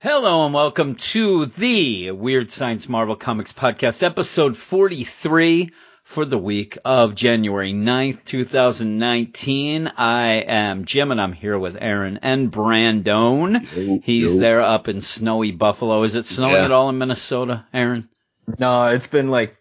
Hello and welcome to the Weird Science Marvel Comics Podcast, episode 43 for the week of January 9th, 2019. I am Jim and I'm here with Aaron and Brandon. He's there up in snowy Buffalo. Is it snowing Yeah. at all in Minnesota, Aaron? No, it's been like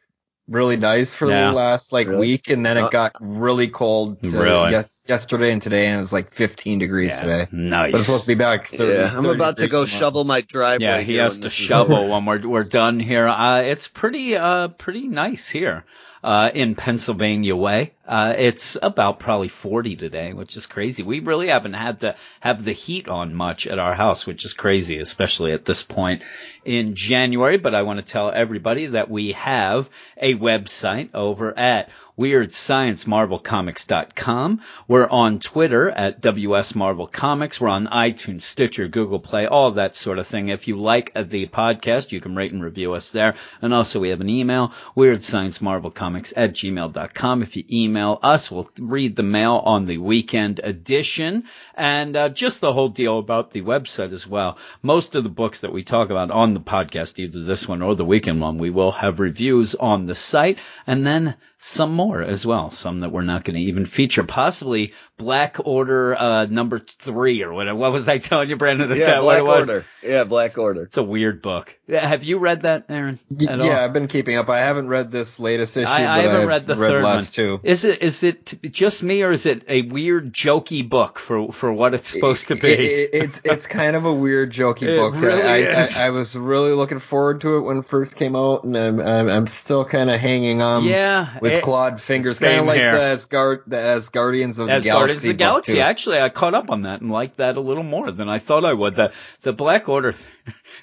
really nice for Yeah. the last like Really? week, and then Uh, it got really cold Really? yes- yesterday and today, and it was like 15 degrees today. Nice. But it's supposed to be back. 30, Yeah, I'm 30 about to go tomorrow. shovel my driveway. Yeah, he has to shovel when we're we're done here. Uh, it's pretty uh pretty nice here uh in Pennsylvania way. Uh, it's about probably 40 today, which is crazy. We really haven't had to have the heat on much at our house, which is crazy, especially at this point in January. But I want to tell everybody that we have a website over at WeirdScienceMarvelComics.com. We're on Twitter at WS Marvel Comics. We're on iTunes, Stitcher, Google Play, all that sort of thing. If you like the podcast, you can rate and review us there. And also we have an email, WeirdScienceMarvelComics at gmail.com. If you email us, we'll read the mail on the weekend edition and uh, just the whole deal about the website as well. Most of the books that we talk about on the podcast, either this one or the weekend one, we will have reviews on the site and then some more as well. Some that we're not going to even feature. Possibly Black Order uh, number three or whatever. What was I telling you, Brandon? Is Yeah, that what Black it was? Order. Yeah, Black Order. It's a weird book. Have you read that, Aaron? At yeah, all? I've been keeping up. I haven't read this latest issue, I, I haven't I've read the third last one. two. Is it is it just me or is it a weird jokey book for for what it's supposed to be? It- it- it's it's kind of a weird, jokey It book. really I, is. I, I was really looking forward to it when it first came out, and I'm I'm, I'm still kind of hanging on. yeah, with it- clawed fingers, kind of like the Asgard, the Asgardians of as the Guardians of the Galaxy. Actually, I caught up on that and liked that a little more than I thought I would. The the Black Order,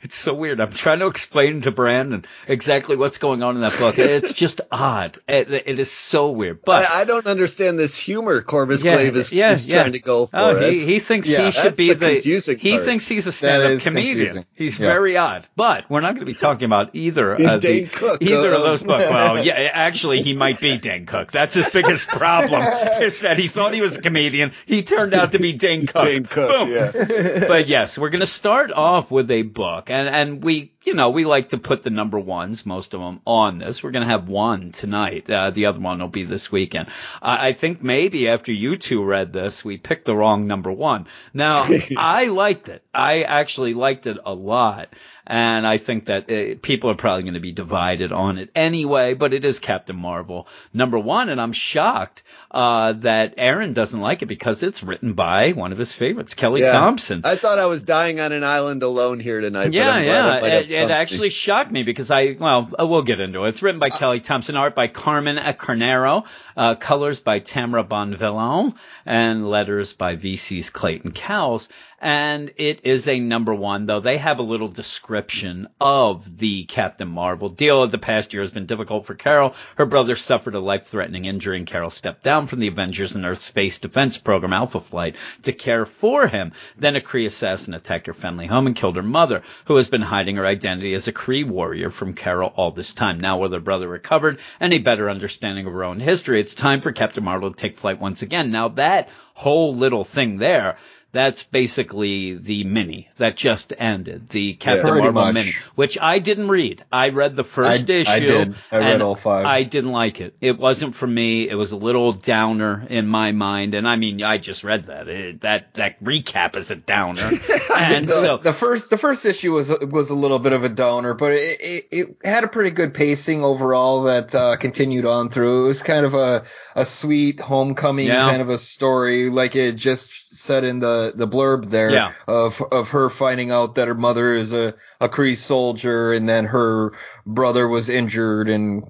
it's so weird. I'm trying to explain to Brandon exactly what's going on in that book. It's just odd. It, it is so weird. But I, I don't understand this humor Corvus Yeah, Glaive is, yeah, is yeah. trying to go for. Oh, he, he thinks yeah, he should be the the. confusing he part. thinks he's a stand-up comedian. confusing. He's Yeah. very odd. But we're not going to be talking about either. He's uh, the- Cook, Either uh, of those books. Well, yeah, actually, he might be Dane Cook. That's his biggest problem. is that he thought he was a comedian. He turned out to be Dane Cook. Dane Cook. Boom. Yeah. but yes, we're going to start off with a book, and and we, you know, we like to put the number ones, most of them, on this. We're going to have one tonight. Uh, the other one will be this weekend. I, I think maybe after you two read this, we picked the wrong number one. Now, I liked it. I actually liked it a lot. And I think that uh, people are probably going to be divided on it anyway, but it is Captain Marvel number one. And I'm shocked, uh, that Aaron doesn't like it because it's written by one of his favorites, Kelly Yeah. Thompson. I thought I was dying on an island alone here tonight. but Yeah, yeah. It, it actually shocked me because I, well, uh, we'll get into it. It's written by Kelly Thompson, art by Carmen Carnero, uh, colors by Tamara Bonvillain, and letters by VC's Clayton Cowles. And it is a number one, though they have a little description of the Captain Marvel. Deal the past year has been difficult for Carol. Her brother suffered a life-threatening injury and Carol stepped down from the Avengers and Earth Space Defense Program Alpha Flight to care for him. Then a Kree assassin attacked her family home and killed her mother, who has been hiding her identity as a Kree warrior from Carol all this time. Now with her brother recovered and a better understanding of her own history, it's time for Captain Marvel to take flight once again. Now that whole little thing there, that's basically the mini that just ended, the Captain Pretty Marvel much. mini, which I didn't read. I read the first I- issue. I did. I read and all five. I didn't like it. It wasn't for me. It was a little downer in my mind, and I mean, I just read that. It, that that recap is a downer, and the, so the first the first issue was was a little bit of a downer, but it, it, it had a pretty good pacing overall that uh, continued on through. It was kind of a a sweet homecoming Yeah. kind of a story, like it just said in the the blurb there Yeah. of of her finding out that her mother is a a Kree soldier, and then her brother was injured and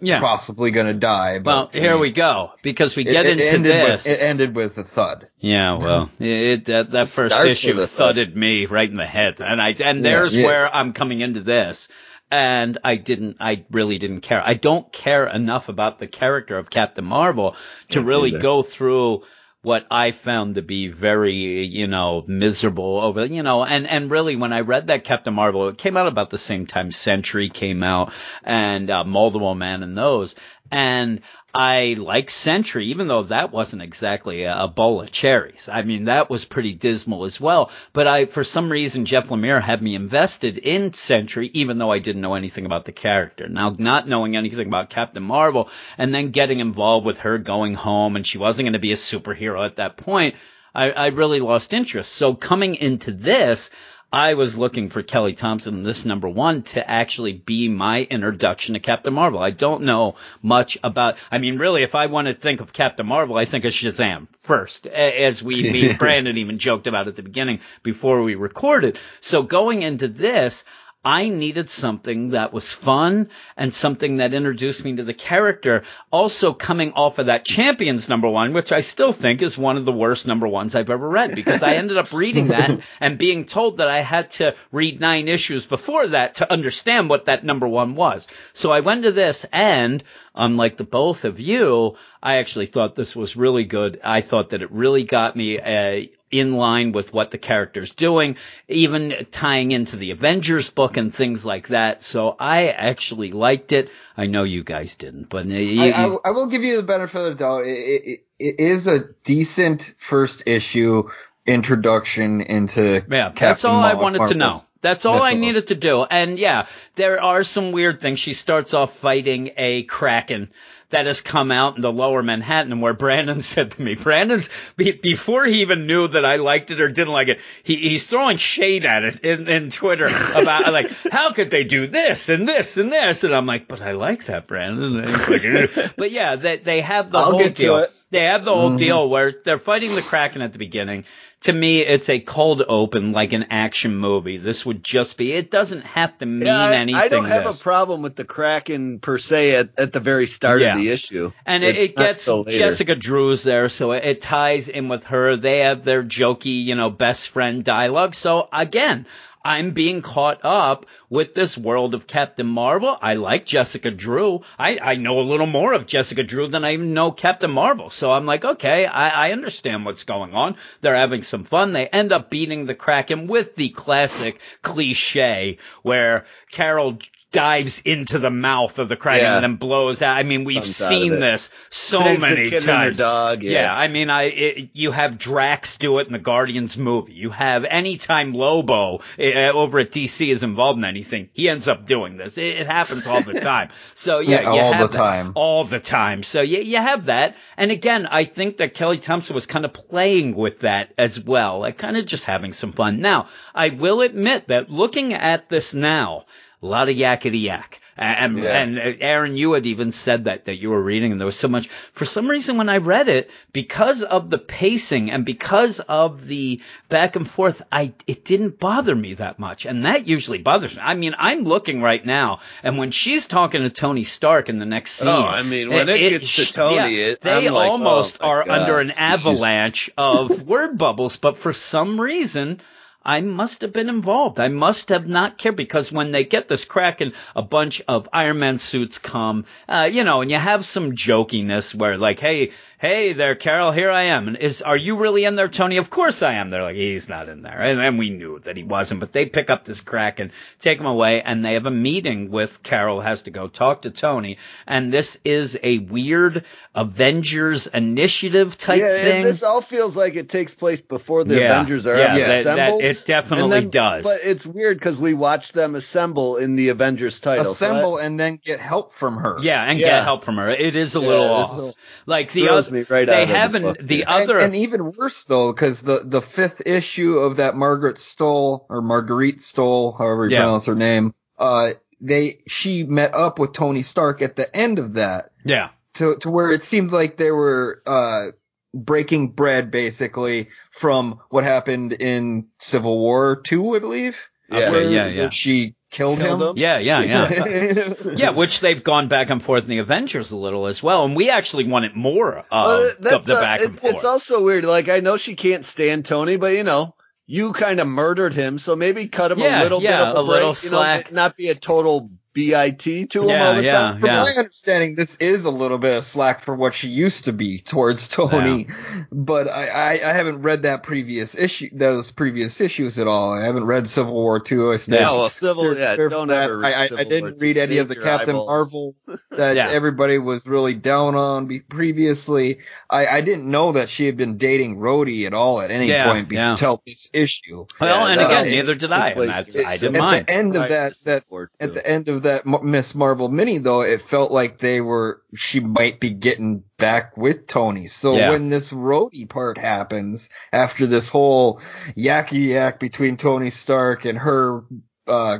yeah. possibly going to die. Well, But, here we go because we get it into ended this. With, it ended with a thud. Yeah, well, it, that that first issue with thud. thudded me right in the head, and I and Yeah, there's yeah. where I'm coming into this, and I didn't, I really didn't care. I don't care enough about the character of Captain Marvel to really either. go through what I found to be very, you know, miserable over, you know, and, and really when I read that Captain Marvel, it came out about the same time Sentry came out and, uh, Multiple Man and those. And I like Sentry, even though that wasn't exactly a, bowl of cherries. I mean, that was pretty dismal as well. But I, for some reason, Jeff Lemire had me invested in Sentry, even though I didn't know anything about the character. Now, not knowing anything about Captain Marvel, and then getting involved with her going home, and she wasn't going to be a superhero at that point, I, I really lost interest. So coming into this, I was looking for Kelly Thompson, this number one, to actually be my introduction to Captain Marvel. I don't know much about, I mean, really, if I want to think of Captain Marvel, I think of Shazam first, as we, me and Brandon even joked about at the beginning before we recorded. So going into this, I needed something that was fun and something that introduced me to the character. Also coming off of that Champions number one, which I still think is one of the worst number ones I've ever read because I ended up reading that and being told that I had to read nine issues before that to understand what that number one was. So I went to this and unlike the both of you, I actually thought this was really good. I thought that it really got me uh, in line with what the character's doing, even tying into the Avengers book and things like that. So I actually liked it. I know you guys didn't, but you, I, I, I, will give you the benefit of the doubt. It, it, it is a decent first issue introduction into yeah. Captain that's all. I wanted to know. That's all I needed to do. And yeah, there are some weird things. She starts off fighting a kraken that has come out in the lower Manhattan where Brandon said to me, Brandon's, be, before he even knew that I liked it or didn't like it, he, he's throwing shade at it in, in Twitter about like, how could they do this and this and this? And I'm like, but I like that, Brandon. Like, but yeah, they, they have the I'll whole get to deal. They have the whole Mhm. deal where they're fighting the Kraken at the beginning. To me, it's a cold open, like an action movie. This would just be, it doesn't have to mean Yeah, I, anything. I don't have this. a problem with the Kraken per se at, at the very start Yeah. of the issue. And it, It's it gets. Jessica Drew's there, so it, it ties in with her. They have their jokey, you know, best friend dialogue. So again, I'm being caught up with this world of Captain Marvel. I like Jessica Drew. I, I know a little more of Jessica Drew than I even know Captain Marvel. So I'm like, okay, I, I understand what's going on. They're having some fun. They end up beating the Kraken with the classic cliche where Carol dives into the mouth of the Kraken Yeah. and then blows out. I mean, we've Comes seen this so the many kid and her times. dog. Yeah. Yeah. I mean, I it, you have Drax do it in the Guardians movie. You have anytime Lobo uh, over at DC is involved in anything, he ends up doing this. It, it happens all the time. So yeah, Yeah, all the that. time. all the time. So you you have that, and again, I think that Kelly Thompson was kind of playing with that as well, like kind of just having some fun. Now, I will admit that looking at this now, a lot of yakety yak. And, Yeah. and uh, Aaron, you had even said that, that you were reading and there was so much, for some reason when I read it, because of the pacing and because of the back and forth, I, it didn't bother me that much. And that usually bothers me. I mean, I'm looking right now and when she's talking to Tony Stark in the next scene. Oh, I mean, when it gets to Tony, it- they I'm like, almost oh are God, under an avalanche of word bubbles, but for some reason, I must have been involved. I must have not cared because when they get this crack and a bunch of Iron Man suits come, uh, you know, and you have some jokiness where like, hey, hey there, Carol, here I am. And is, are you really in there, Tony? Of course I am. They're like, he's not in there. And then we knew that he wasn't, but they pick up this crack and take him away and they have a meeting with Carol has to go talk to Tony. And this is a weird Avengers initiative type yeah, thing. and this all feels like it takes place before the Yeah. Avengers are yeah, ever that, that- assembled. It definitely And then- does. But it's weird because we watch them assemble in the Avengers title. so Assemble and then get help from her. Yeah, and Yeah. get help from her. It is a Yeah, little off. is- Like the other, me right they out of the haven't book the here. And, other. and even worse though, because the the fifth issue of that Margaret Stohl or Marguerite Stohl, however you Yeah. pronounce her name, uh, they she met up with Tony Stark at the end of that yeah, to to where it seemed like they were uh breaking bread basically from what happened in Civil War Two, I believe. Yeah. where, yeah, yeah. where she killed, Killed him. him? yeah, yeah, yeah. yeah. Yeah, which they've gone back and forth in the Avengers a little as well, and we actually wanted more of, Well, that's of the not- back and it's, forth. it's also weird. Like I know she can't stand Tony, but you know, you kind of murdered him, so maybe cut him Yeah, a little yeah, bit of a, a break, little you know, slack. not be a total bit to him Yeah, all the yeah. time. From my understanding, this is a little bit of slack for what she used to be towards Tony, but I, I, I haven't read that previous issue, those previous issues at all. I haven't read Civil War two. I stand Yeah. Well, Civil, steer yeah, don't ever read I, I, I didn't War read any of the Captain eyeballs. Marvel that Yeah. everybody was really down on be- previously. I, I didn't know that she had been dating Rhodey at all at any Yeah, point yeah. until this issue. Well, Yeah, and no, again, it- neither did I, it and I didn't At the end of that, Civil that War at the end of that Miss Marvel mini, though, it felt like they were she might be getting back with Tony. So Yeah. when this Rhodey part happens after this whole yakky yak between Tony Stark and her uh,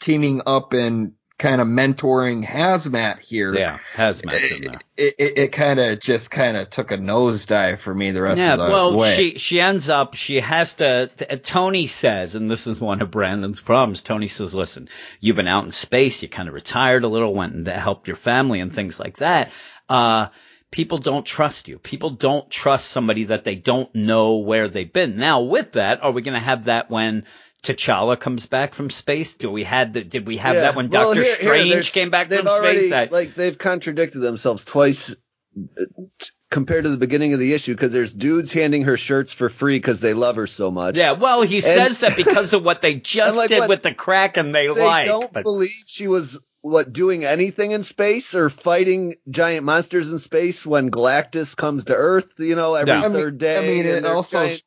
teaming up and kind of mentoring Hazmat here, Yeah, hazmat's in there. it it, it kind of just kind of took a nosedive for me the rest Yeah, of the well, way. she she ends up she has to. Tony says, and this is one of Brandon's problems. Tony says, "Listen, you've been out in space. You kind of retired a little, went and helped your family and things like that. Uh, people don't trust you. People don't trust somebody that they don't know where they've been. Now, with that, are we going to have that when?" T'Challa comes back from space. Do we had the, did we have Yeah. that when Well, Doctor here- here, Strange there's- came back they've from already, space? That, like they've contradicted themselves twice uh, compared to the beginning of the issue because there's dudes handing her shirts for free because they love her so much. yeah, well, he says that because of what they just like, did what- with the Kraken they, they like. don't but- believe she was what doing anything in space or fighting giant monsters in space when Galactus comes to Earth. You know, every Yeah. I mean- third day. I mean, and it also giant-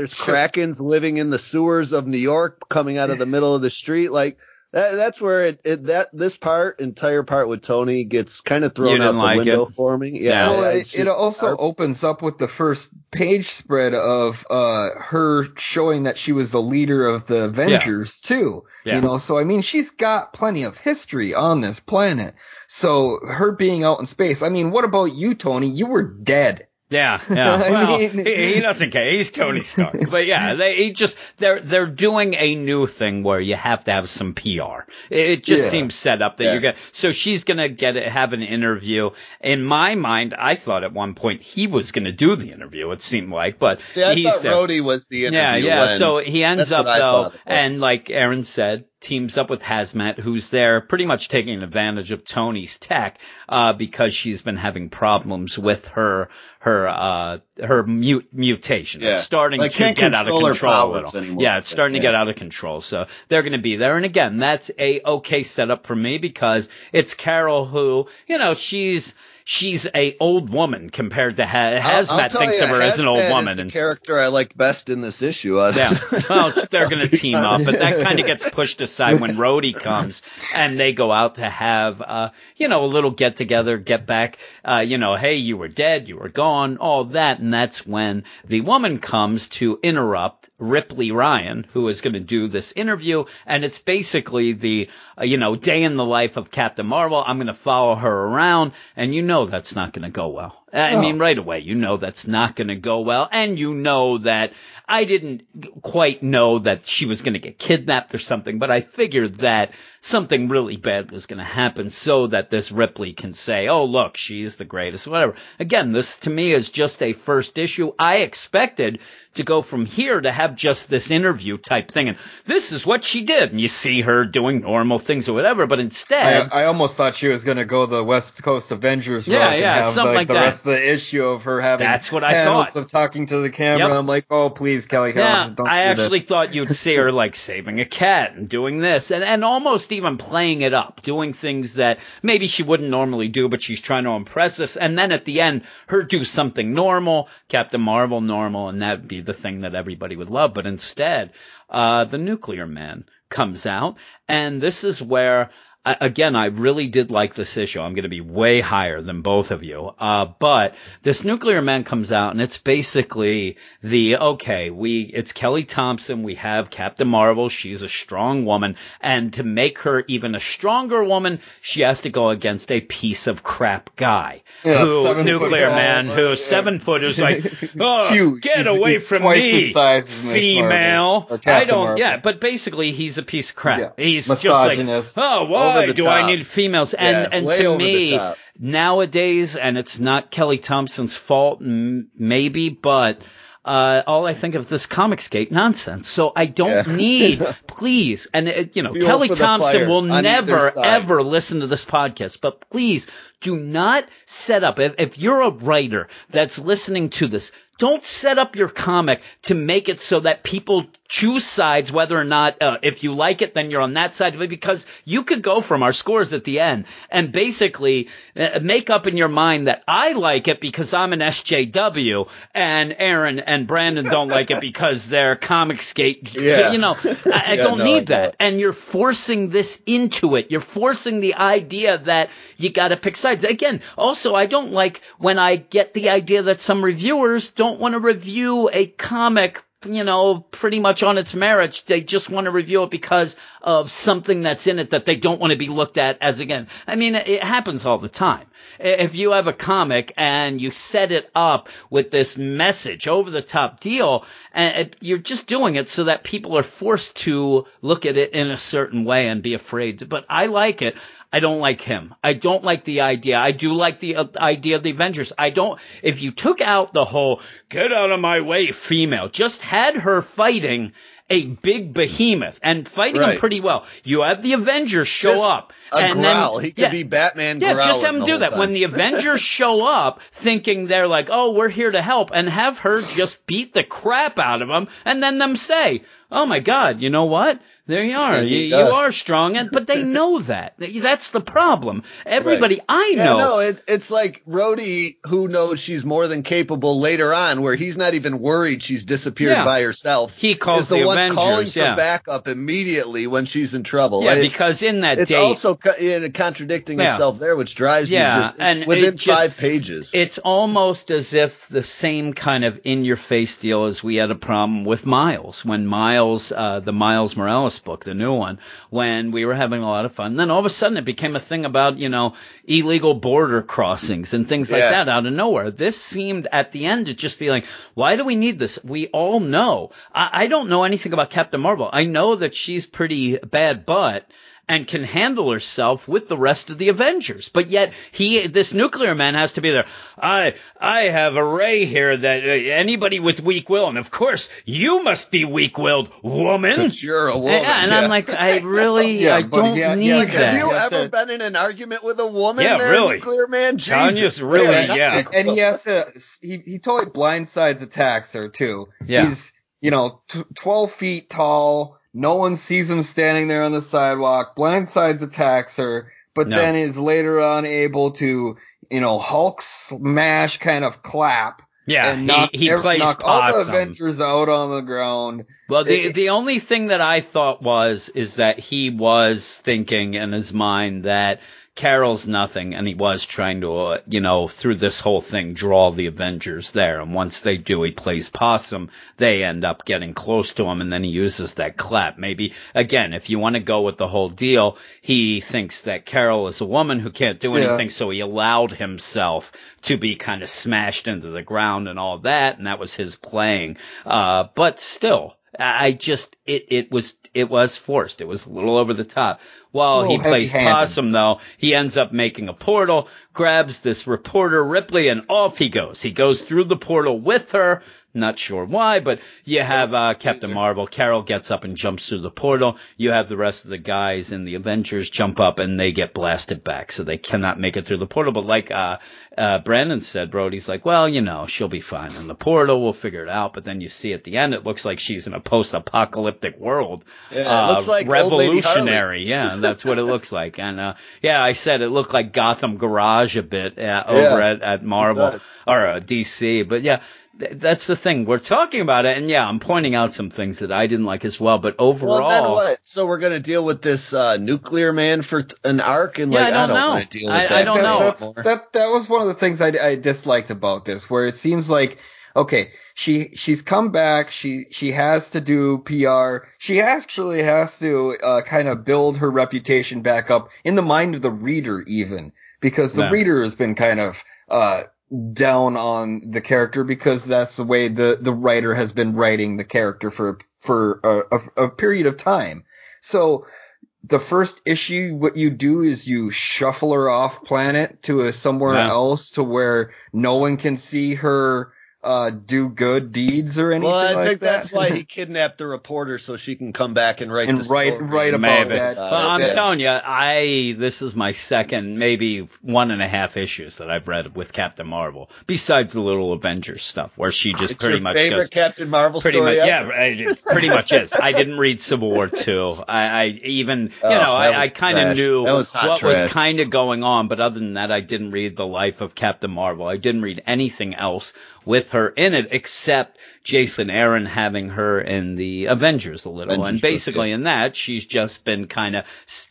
there's krakens living in the sewers of New York, coming out of the middle of the street. Like that, that's where it, it that this part entire part with Tony gets kind of thrown out the like window it? for me. Yeah. Yeah, Well, it's it, it just- also opens up with the first page spread of uh, her showing that she was the leader of the Avengers too. Yeah. You know, so I mean, she's got plenty of history on this planet. So her being out in space, I mean, what about you, Tony? You were dead. Yeah, yeah. I Well, mean- he, he doesn't care. He's Tony Stark. But yeah, they he just they're they're doing a new thing where you have to have some PR. It, it just Yeah. seems set up that Yeah. you're gonna. So she's gonna get it, have an interview. In my mind, I thought at one point he was gonna do the interview. It seemed like, but See, I he thought said, Rhodey was the interview. yeah, yeah. So he ends up though, thought it was. and like Aaron said, teams up with Hazmat, who's there pretty much taking advantage of Tony's tech, uh, because she's been having problems with her her uh her mute mutation. Yeah. It's starting Like, to get out of control a little. anymore. Yeah, it's starting to Yeah. get out of control. So they're going to be there. And again, that's a okay setup for me because it's Carol who, you know, she's she's a old woman compared to ha- Hazmat thinks you, of her as an old Hazmat woman. the and character I liked best in this issue. Uh, yeah. Well, they're going to team up, but that kind of gets pushed aside when Rhodey comes and they go out to have, uh, you know, a little get together, get back, uh, you know, hey, you were dead, you were gone, all that. And that's when the woman comes to interrupt Ripley Ryan, who is going to do this interview. And it's basically the, uh, you know, day in the life of Captain Marvel. I'm going to follow her around and you know that's not going to go well. I No. mean, right away, you know that's not going to go well. And you know that I didn't quite know that she was going to get kidnapped or something, but I figured that something really bad was going to happen so that this Ripley can say, oh, look, she's the greatest, whatever. Again, this to me is just a first issue. I expected to go from here to have just this interview type thing. And this is what she did. And you see her doing normal things or whatever, but instead, I almost thought she was going to go the West Coast Avengers Yeah, route and yeah, have something like, like the that. rest the issue of her having That's what I thought. of talking to the camera. Yep. I'm like, oh please, Kelly Yeah, Collins, don't I do this. actually thought you'd see her like saving a cat and doing this and, and almost even playing it up, doing things that maybe she wouldn't normally do, but she's trying to impress us. And then at the end, her do something normal, Captain Marvel normal, and that'd be the thing that everybody would love. But instead, uh, the nuclear man comes out and this is where again, I really did like this issue. I'm going to be way higher than both of you. Uh, but this nuclear man comes out and it's basically the, okay, we, it's Kelly Thompson. We have Captain Marvel. She's a strong woman. And to make her even a stronger woman, she has to go against a piece of crap guy. Yeah, who, nuclear man, uh, who yeah. seven foot is like, oh, get He's- away he's from me, his size as Miss Marvel, female. I don't, Marvel. yeah, but basically he's a piece of crap. Yeah. He's just like, oh, why Over the do I need females? And Yeah, and to me, nowadays, and it's not Kelly Thompson's fault, m- maybe, but uh, all I think of this Comicsgate nonsense. So I don't Yeah. need, please, and you know, Fuel Kelly Thompson will never ever listen to this podcast, but please do not set up. If, if you're a writer that's listening to this, don't set up your comic to make it so that people choose sides whether or not uh, if you like it then you're on that side of it because you could go from our scores at the end and basically uh, make up in your mind that I like it because I'm an SJW and Aaron and Brandon don't like it because they're Comicsgate Yeah. you know I, I Yeah, don't no, I need that don't. and you're forcing this into it. You're forcing the idea that you got to pick sides. Again, also, I don't like when I get the idea that some reviewers don't want to review a comic. You know, pretty much on its merits. They just want to review it because of something that's in it that they don't want to be looked at as again. I mean, it happens all the time. If you have a comic and you set it up with this message over the top deal, and you're just doing it so that people are forced to look at it in a certain way and be afraid. But I like it. I don't like him. I don't like the idea. I do like the uh, idea of the Avengers. I don't, if you took out the whole get out of my way female, just had her fighting a big behemoth and fighting him pretty well. You have the Avengers show Just up. A and growl. Then, he could yeah, be Batman yeah, just have them the do that. time. When the Avengers show up thinking they're like, oh, we're here to help, and have her just beat the crap out of them, and then them say, oh my God, you know what? There you are. You, you are strong, and but they know that. That's the problem. Everybody I Yeah, know. no, it, it's like Rhodey, who knows she's more than capable later on, where he's not even worried she's disappeared Yeah. by herself. He calls is the, the one Avengers, calling for yeah. backup immediately when she's in trouble. yeah, It- because in that it's date, also co- yeah, contradicting Yeah. itself there, which drives Yeah, me just and within just- five pages. It's almost as if the same kind of in your face deal as we had a problem with Miles. When Miles, uh, the Miles Morales book, the new one, when we were having a lot of fun, And then all of a sudden it became a thing about, you know, illegal border crossings and things like Yeah. that out of nowhere. This seemed at the end to just be like, why do we need this? We all know. I, I don't know anything about Captain Marvel. I know that she's pretty bad butt and can handle herself with the rest of the Avengers. But yet he, this nuclear man has to be there. I, I have a ray here that uh, anybody with weak will, and of course you must be weak-willed, woman. you're a woman. Yeah, and yeah. I'm like, I really, Yeah, I don't he- he need has Like, that. have you Yeah, ever that- been in an argument with a woman? Yeah, there, really. Nuclear man. Tanya's Jesus, really- man. yeah. And, and he has to, he, he totally blindsides attacks her too. Yeah. He's, you know, t- 12 feet tall. No one sees him standing there on the sidewalk. Blindsides attacks her, but No. then is later on able to, you know, Hulk smash kind of clap. Yeah, and knock, he, he plays knock all the. Avengers out on the ground. Well, the It- the only thing that I thought was is that he was thinking in his mind that Carol's nothing, and he was trying to, uh, you know, through this whole thing, draw the Avengers there. And once they do, he plays possum. They end up getting close to him, and then he uses that clap. Maybe again, if you want to go with the whole deal, he thinks that Carol is a woman who can't do Yeah. anything, so he allowed himself to be kind of smashed into the ground and all that, and that was his playing. Uh, but still, I just it it was it was forced. It was a little over the top. While he plays possum, though, he ends up making a portal, grabs this reporter Ripley, and off he goes. He goes through the portal with her. Not sure why, but you have uh, Captain Marvel. Carol gets up and jumps through the portal. You have the rest of the guys in the Avengers jump up and they get blasted back, so they cannot make it through the portal. But like uh, uh, Brandon said, Rhodey's like, well, you know, she'll be fine in the portal. We'll figure it out. But then you see at the end, it looks like she's in a post-apocalyptic world. Yeah, it uh, looks like revolutionary. Yeah, that's what it looks like. And uh, yeah, I said it looked like Gotham Garage a bit uh, over at, at Marvel or uh, DC. But yeah, th- that's the thing. We're talking about it, and yeah, I'm pointing out some things that I didn't like as well. But overall, Well, then what? So we're gonna deal with this uh, nuclear man for t- an arc, and Yeah, like I don't know. want to deal with I- I that. don't guy know. That's- that that was one of the things I, I disliked about this, where it seems like okay, she she's come back, she she has to do PR, she actually has to uh, kind of build her reputation back up in the mind of the reader, even because the Yeah. reader has been kind of uh down on the character because that's the way the the writer has been writing the character for for a, a, a period of time. So the first issue, what you do is you shuffle her off planet to a somewhere Yeah. else to where no one can see her uh, do good deeds or anything Well, I like think that. that's why he kidnapped the reporter so she can come back and write And the write- story. write about Maybe. that. But I'm that- telling you, I this is my second, maybe one and a half issues that I've read with Captain Marvel. Besides the little Avengers stuff, where she just It's pretty your much favorite goes, Captain Marvel pretty story much, ever? yeah, it pretty much is. I didn't read Civil War two. I, I even, you Oh, know, I, I kind of knew was hot what was kind of going on, but other than that, I didn't read the life of Captain Marvel. I didn't read anything else with her in it except Jason Aaron having her in the Avengers a little, Avengers and book, basically in that she's just been kind of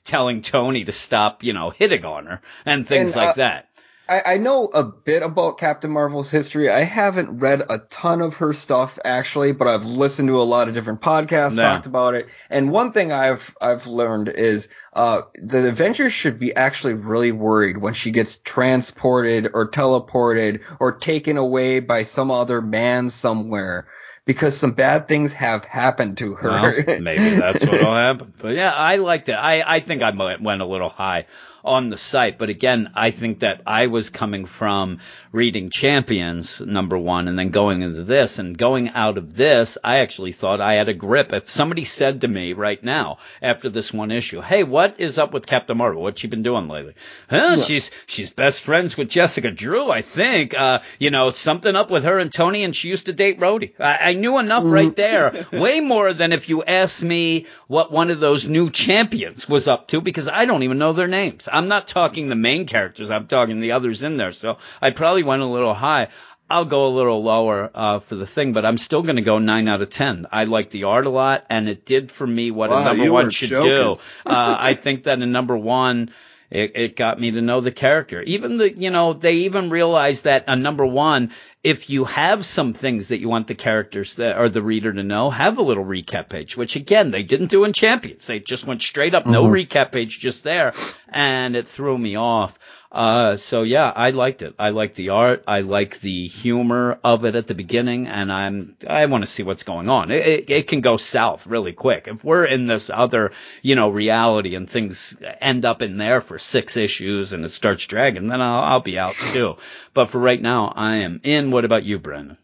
telling Tony to stop, you know, hitting on her and things And, like uh, that. I, I know a bit about Captain Marvel's history. I haven't read a ton of her stuff actually, but I've listened to a lot of different podcasts Yeah. talked about it. And one thing I've I've learned is uh, the Avengers should be actually really worried when she gets transported or teleported or taken away by some other man somewhere. Because some bad things have happened to her. Well, maybe that's what'll happen. But yeah, I liked it. I, I think I went a little high on the site, but again, I think that I was coming from reading Champions number one and then going into this and going out of this, I actually thought I had a grip. If somebody said to me right now after this one issue, Hey, what is up with Captain Marvel? What's she been doing lately? Huh? She's, she's best friends with Jessica Drew, I think. Uh, you know, something up with her and Tony and she used to date Rhodey. I, I knew enough right there. Way more than if you asked me what one of those new champions was up to because I don't even know their names. I'm not talking the main characters. I'm talking the others in there. So I probably went a little high. I'll go a little lower uh, for the thing, but I'm still going to go nine out of ten. I like the art a lot, and it did for me what Wow, a number one should joking. do. Uh, I think that a number one, it, it got me to know the character. Even the, you know, they even realized that a number one, if you have some things that you want the characters that or the reader to know, have a little recap page, which again they didn't do in Champions. They just went straight up, no recap page, just there, and it threw me off. Uh, so yeah, I liked it. I like the art. I like the humor of it at the beginning, and I'm I want to see what's going on. It, it, it can go south really quick if we're in this other you know reality and things end up in there for six issues and it starts dragging. Then I'll I'll be out too. But for right now, I am in. What about you, Brendan?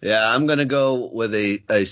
Yeah, I'm gonna go with a, a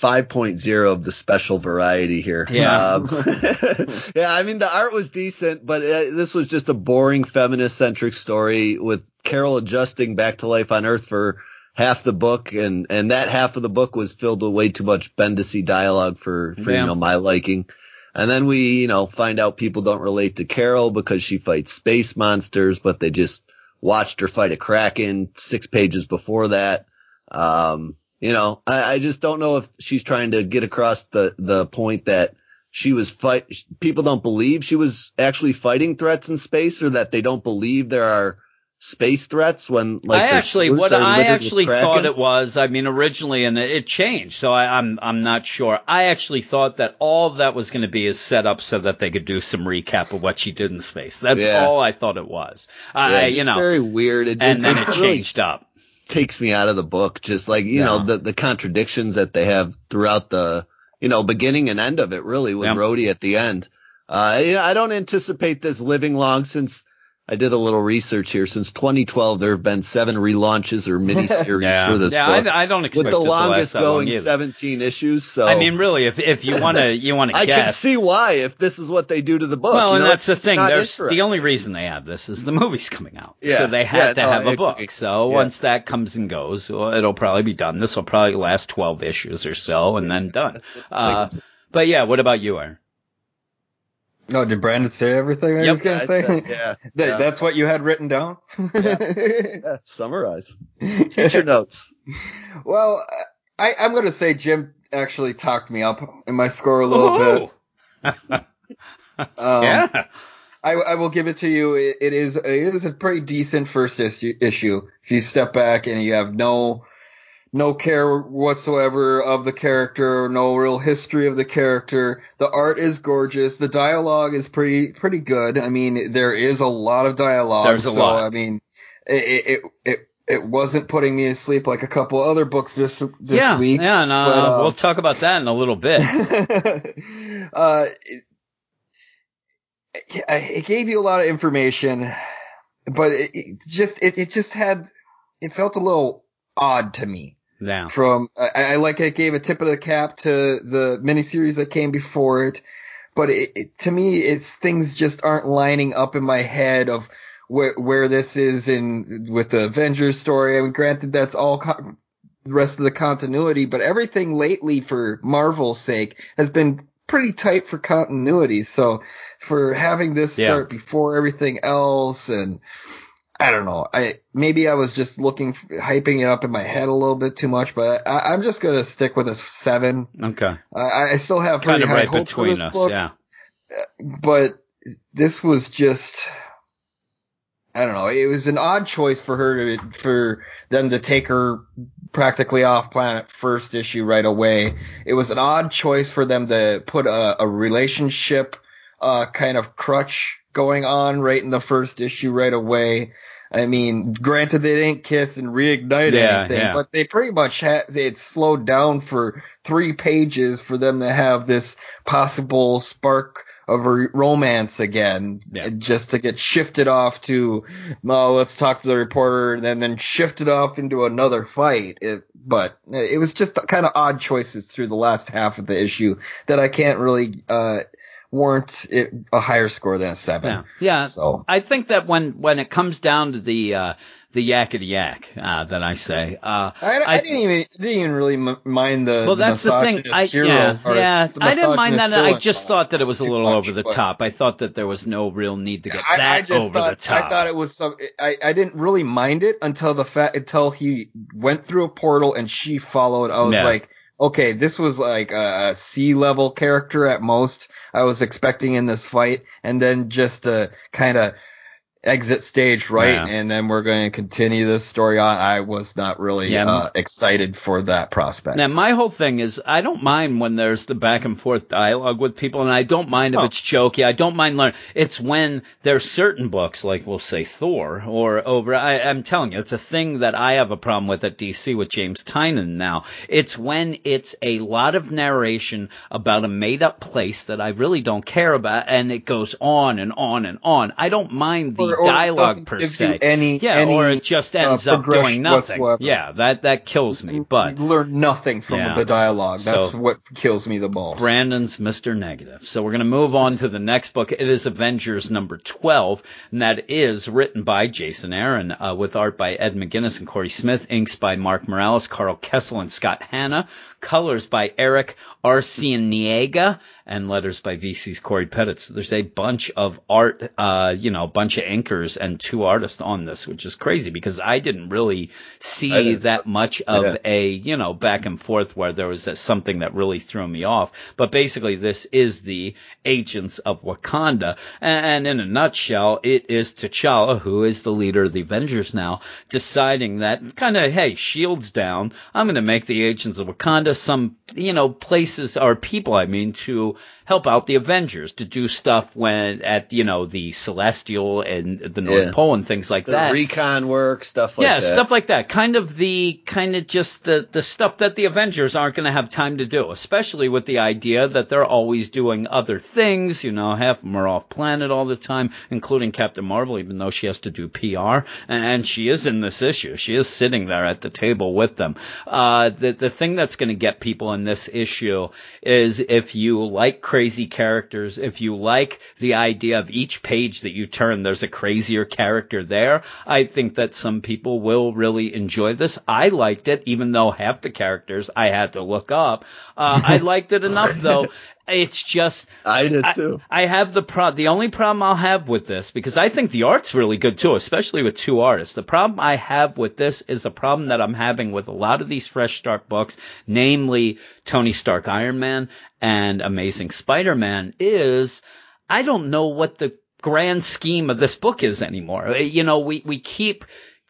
5.0 of the special variety here. Yeah. Um, yeah, I mean the art was decent, but uh, this was just a boring feminist centric story with Carol adjusting back to life on Earth for half the book, and and that half of the book was filled with way too much Bendisi dialogue for for you know my liking. And then we, you know, find out people don't relate to Carol because she fights space monsters, but they just watched her fight a kraken six pages before that. Um, you know, I, I just don't know if she's trying to get across the, the point that she was fight, people don't believe she was actually fighting threats in space or that they don't believe there are space threats when like I actually, what I actually thought it was, I mean, originally, and it changed, so I, I'm I'm not sure. I actually thought that all that was going to be is set up so that they could do some recap of what she did in space. That's Yeah. all I thought it was. yeah, I, you know, very weird. It, and then it really changed up. Takes me out of the book. Just like, you know, the, the contradictions that they have throughout the, you know, beginning and end of it really with Yeah. Rhodey at the end. Uh, you know, I don't anticipate this living long since I did a little research here. Since 2012, there have been seven relaunches or miniseries Yeah, for this yeah. book. I, I don't expect with the it to last longest that long going 17 issues. So I mean, really, if if you want to you want to I can see why if this is what they do to the book. Well, you and know, that's the thing. There's the only reason they have this is the movie's coming out. Yeah. So they had Yeah, to no, have I a book. So Yeah. once that comes and goes, well, it'll probably be done. This will probably last 12 issues or so and then done. Uh, but yeah, what about you, Aaron? No, did Brandon say everything I Yep. was gonna I say? said- yeah, That- yeah. That's what you had written down. yeah, summarize. Teacher notes. well, I, I'm gonna say Jim actually talked me up in my score a little bit. Um, yeah. I, I will give it to you. It, it is it is a pretty decent first issue, issue. If you step back and you have no no care whatsoever of the character, no real history of the character. The art is gorgeous. The dialogue is pretty pretty good. I mean, there is a lot of dialogue. There's a so, lot. I mean, it it it, it wasn't putting me asleep like a couple other books this this yeah, week. yeah, and uh, but, uh, we'll talk about that in a little bit. uh, it, it gave you a lot of information, but it, it just it, it just had it felt a little odd to me. Yeah. From I, I like I gave a tip of the cap to the miniseries that came before it, but it, it, to me, it's things just aren't lining up in my head of where where this is in with the Avengers story. I mean, granted, that's all co- the rest of the continuity, but everything lately for Marvel's sake has been pretty tight for continuity. So for having this Yeah. start before everything else and I don't know. I maybe I was just looking hyping it up in my head a little bit too much, but I, I'm just gonna stick with a seven. Okay. I, I still have Kind pretty of high right hopes for between this us. book, Yeah. but this was just I don't know. It was an odd choice for her to for them to take her practically off planet first issue right away. It was an odd choice for them to put a, a relationship uh kind of crutch going on right in the first issue right away. I mean, granted they didn't kiss and reignite Yeah, anything, yeah. but they pretty much had it slowed down for three pages for them to have this possible spark of a romance again, Yeah. just to get shifted off to, well, let's talk to the reporter, and then, then shifted off into another fight. It, but it was just kind of odd choices through the last half of the issue that I can't really uh, warrant it a higher score than a seven. Yeah. Yeah. So I think that when when it comes down to the uh, the yakety yak uh, that I say, uh, I, I, I- didn't even didn't even really m- mind the well, that's the thing. I yeah, yeah. I didn't mind that. I just thought that it was a little much, over the top. I thought that there was no real need to get I, that I just over thought, the top. I thought it was some. I, I didn't really mind it until the fact until he went through a portal and she followed. I was like, okay, this was like a, a C level character at most. I was expecting in this fight, and then just to kind of exit stage right, Yeah. and then we're going to continue this story on. I was not really Yeah. uh, excited for that prospect. Now, my whole thing is I don't mind when there's the back and forth dialogue with people, and I don't mind if Oh. it's jokey. I don't mind learning. It's when there's certain books, like we'll say Thor or over. I, I'm telling you, it's a thing that I have a problem with at DC with James Tynion now. It's when it's a lot of narration about a made up place that I really don't care about, and it goes on and on and on. I don't mind the Or- dialogue per se. you any- yeah, any, or it just uh, ends up doing nothing. whatsoever. Yeah, that that kills me. But you learn nothing from Yeah. the dialogue. That's So- what kills me the most. Brandon's Mr. Negative. So we're going to move on to the next book. It is Avengers number 12, and that is written by Jason Aaron, uh, with art by Ed McGuinness and Cory Smith, inks by Mark Morales, Karl Kesel, and Scott Hanna, colors by Eric Arciniega, and letters by VC's Cory Petit. So there's a bunch of art, uh, you know, a bunch of inkers and two artists on this, which is crazy because I didn't really see didn't- that much of Yeah. a, you know, back and forth where there was a, something that really threw me off. But basically, this is the agents of Wakanda. And in a nutshell, it is T'Challa, who is the leader of the Avengers now, deciding that kind of, hey, shields down. I'm going to make the agents of Wakanda some, you know, places or people, I mean, to help out the Avengers to do stuff when at, you know, the Celestial and the North Yeah. Pole and things like The that recon work, stuff like that. yeah, that. stuff like that. Kind of the kind of just the the stuff that the Avengers aren't going to have time to do, especially with the idea that they're always doing other things. You know, half of them are off planet all the time, including Captain Marvel, even though she has to do PR, and she is in this issue. She is sitting there at the table with them. Uh, the the thing that's going to get people in this issue is if you like crazy characters, if you like the idea of each page that you turn, there's a crazier character there. I think that some people will really enjoy this. I liked it, even though half the characters I had to look up. Uh, I liked it enough though. It's just I did too. I have the pro. The only problem I'll have with this, because I think the art's really good too, especially with two artists. The problem I have with this is a problem that I'm having with a lot of these Fresh Start books, namely Tony Stark Iron Man and Amazing Spider-Man, is I don't know what the grand scheme of this book is anymore. You know, we we keep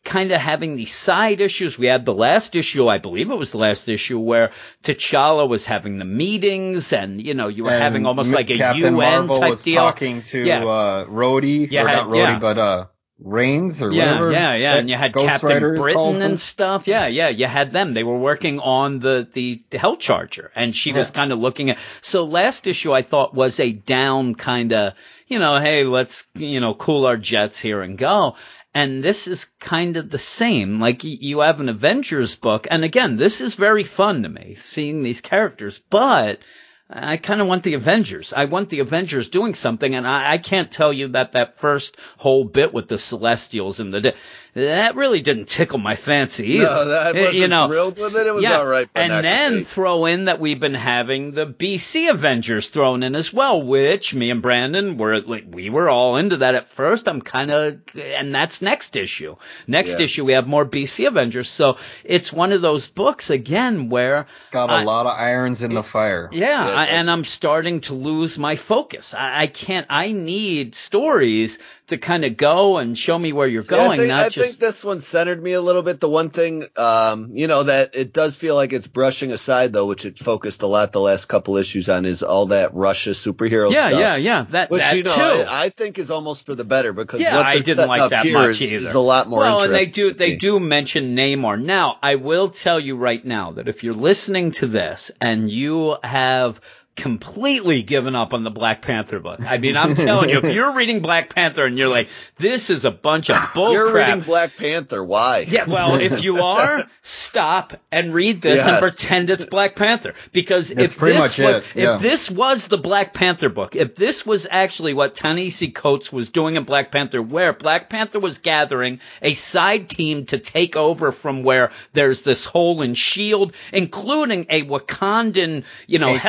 kind of having these side issues. We had the last issue, I believe it was the last issue, where T'Challa was having the meetings, and you know, you were And having almost like a Captain UN Marvel type was deal. talking to Yeah. uh, Rhodey, Yeah, or not Rhodey, yeah. but uh, Reyes or yeah, whatever. yeah, yeah. And you had Ghost Captain Rider Britain and stuff. Yeah, yeah. You had them. They were working on the the Hell Charger, and she was kind of looking at. So last issue I thought was a down kind of, you know, hey, let's you know cool our jets here and go. And this is kind of the same. Like you have an Avengers book, and again, this is very fun to me seeing these characters, but. I kind of want the Avengers. I want the Avengers doing something, and I, I can't tell you that that first whole bit with the Celestials and the that really didn't tickle my fancy either. No, I Uh, wasn't you know, thrilled with it. It was yeah. all right, and then throw in that we've been having the BC Avengers thrown in as well, which me and Brandon were like we were all into that at first. I'm kind of, and that's next issue. Next Yeah. issue we have more BC Avengers, so it's one of those books again where Got a I- lot of irons in the fire. yeah, Yeah, I, and. I'm starting to lose my focus. I, I can't. I need stories to kind of go and show me where you're See, going, think, not I just. Think this one centered me a little bit. The one thing, um, you know, that it does feel like it's brushing aside though, which it focused a lot the last couple issues on, is all that Russia superhero yeah, stuff. yeah, yeah. yeah. That Which that you know, too. I, I think is almost for the better because yeah, what I didn't like up that much is, either. is a lot more well, and they do they do mention Namor. Now, I will tell you right now that if you're listening to this and you have completely given up on the Black Panther book, I mean, I'm telling you, if you're reading Black Panther and you're like, this is a bunch of bull You're crap. reading Black Panther. Why? Yeah, well, if you are, stop and read this and pretend it's Black Panther. Because That's if this was yeah. if this was the Black Panther book, if this was actually what Ta-Nehisi Coates was doing in Black Panther, where Black Panther was gathering a side team to take over from where there's this hole in Shield, including a Wakandan, you know, Take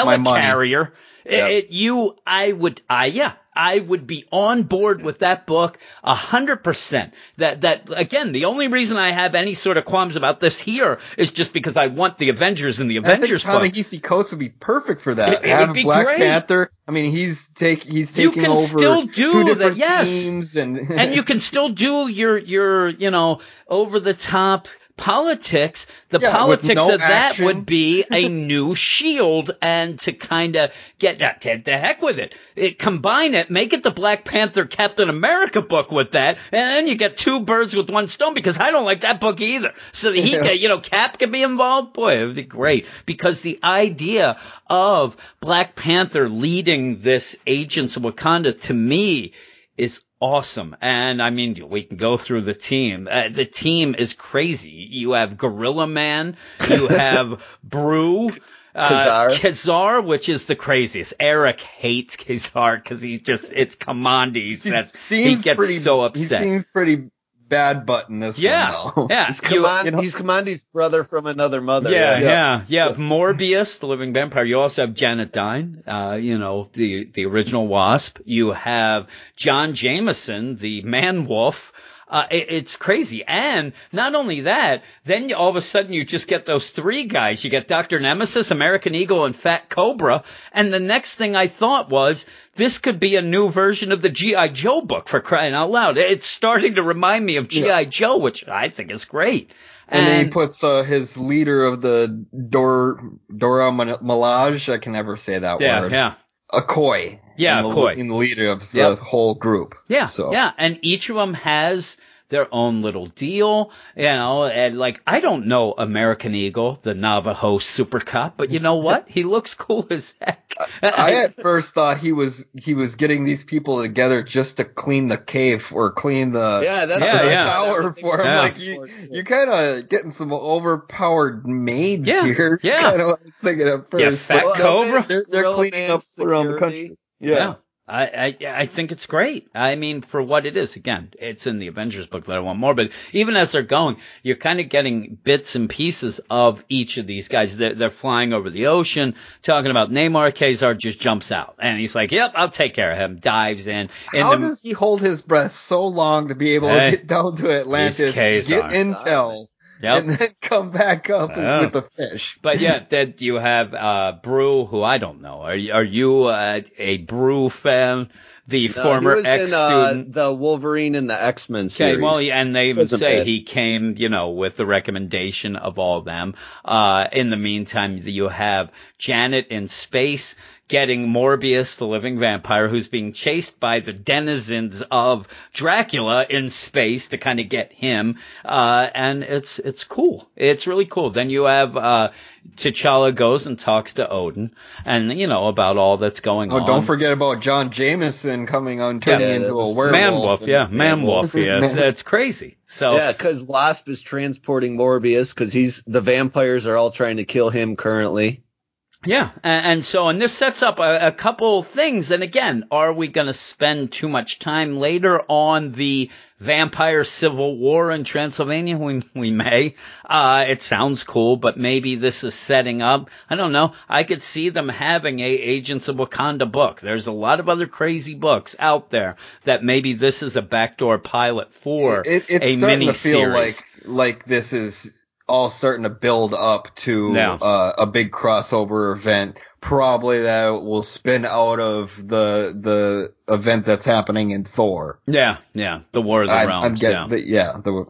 helicarrier. Yeah. It, you, I would, I, yeah, I would be on board with that book a hundred percent. That, that, again, the only reason I have any sort of qualms about this here is just because I want the Avengers in the Avengers I think. Ta-Nehisi Coates would be perfect for that. It- it Have would be Black great. Panther. I mean, he's take he's taking over still do two that, different yes. teams, and and you can still do your, your, you know, over the top politics. The Yeah, politics no of that would be a new shield and to kind of get that, to, the heck with it. it. Combine it, make it the Black Panther Captain America book with that, and then you get two birds with one stone because I don't like that book either. So that he Yeah. can, you know, Cap can be involved. Boy, it would be great because the idea of Black Panther leading this Agents of Wakanda to me is awesome. And I mean, we can go through the team. Uh, the team is crazy. You have Gorilla Man, you have Broo. Uh, Ka-Zar. Ka-Zar, which is the craziest. Eric hates Ka-Zar because he's just, it's That's, he gets pretty, so upset. He seems pretty bad butt in this yeah. one. Yeah. He's, Command, you know- he's Commandi's brother from another mother. Yeah, yeah, Yeah. yeah. Morbius, the living vampire. You also have Janet Dyne, uh, you know, the, the original Wasp. You have John Jameson, the man wolf. Uh, it, it's crazy. And not only that, then you, all of a sudden you just get those three guys. You get Dr. Nemesis, American Eagle, and Fat Cobra. And the next thing I thought was, this could be a new version of the G.I. Joe book for crying out loud. It's starting to remind me of G.I. Joe, which I think is great. And, then he puts uh, his leader of the Dor Dora Mal- Malaj. I can never say that yeah, word. yeah. Okoye. Yeah, in the, Okoye. In the leader of the Yep. whole group. Yeah, So. yeah, and each of them has their own little deal, you know, and like I don't know American Eagle, the Navajo super cop, but you know what? He looks cool as heck. I at first thought he was he was getting these people together just to clean the cave or clean the Yeah, that's Yeah, what I yeah. tower everything for him. Yeah. Like you, you kind of getting some overpowered maids Yeah, here. yeah. kind of what I was thinking at first. Yeah, Fat but Cobra. They're, they're Gorilla cleaning up around the security. country. yeah. I, I I think it's great. I mean, for what it is, again, it's in the Avengers book that I want more. But even as they're going, you're kind of getting bits and pieces of each of these guys. They're, they're flying over the ocean, talking about Namor. Ka-Zar just jumps out, and he's like, "Yep, I'll take care of him." Dives in. How the, does he hold his breath so long to be able Hey, to get down to Atlantis, get intel, Yep. and then come back up Yeah. with the fish? But yeah, that you have uh, Broo, who I don't know. Are you, are you uh, a Broo fan? the No, former he was ex in, uh, student. the Wolverine and the X Men series. Okay, well, and they even say he came, you know, with the recommendation of all them. Uh, in the meantime, you have Janet in space getting Morbius, the living vampire, who's being chased by the denizens of Dracula in space to kind of get him. Uh, and it's, it's cool. It's really cool. Then you have, uh, T'Challa goes and talks to Odin and, you know, about all that's going Oh, on. don't forget about John Jameson coming on, turning Yeah, into a werewolf. Man wolf, and- yeah, man wolf, yes, Man- it's crazy. So, Yeah, because Wasp is transporting Morbius because he's the vampires are all trying to kill him currently. Yeah, and, and so and this sets up a, a couple things. And again, are we going to spend too much time later on the vampire civil war in Transylvania? We we may. Uh, it sounds cool, but maybe this is setting up. I don't know. I could see them having a Agents of Wakanda book. There's a lot of other crazy books out there that maybe this is a backdoor pilot for it, it's a starting mini to feel like series. like this is all starting to build up to Yeah. uh, a big crossover event. Probably that will spin out of the the event that's happening in Thor. Yeah, yeah, the War of the I'm, Realms. I'm yeah. the, yeah the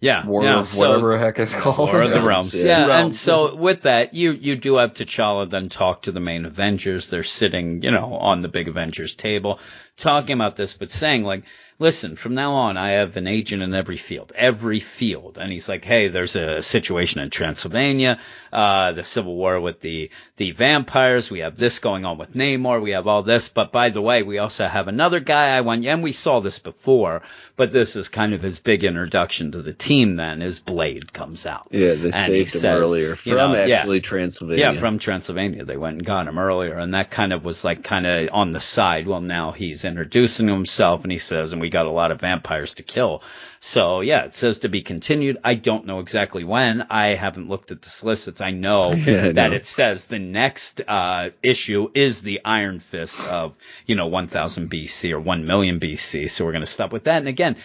yeah, war yeah. of So- whatever the heck it's called. War of the Realms. Yeah. Yeah, and so with that, you you do have T'Challa then talk to the main Avengers. They're sitting, you know, on the big Avengers table, talking about this, but saying like, listen, from now on, I have an agent in every field, every field. And he's like, hey, there's a situation in Transylvania, uh, the civil war with the the vampires. We have this going on with Namor. We have all this, but by the way, we also have another guy I want, and we saw this before, but this is kind of his big introduction to the team. Then is Blade comes out. Yeah, they saved him says, earlier you from know, yeah. actually Transylvania. Yeah, from Transylvania. They went and got him earlier, and that kind of was like kind of on the side. Well, now he's introducing himself, and he says, and we got a lot of vampires to kill. So yeah, it says to be continued. I don't know exactly when. I haven't looked at the solicits. I know Yeah, that know. it says the next uh, issue is the Iron Fist of you know 1000 BC or 1 million BC. So we're going to stop with that. And again.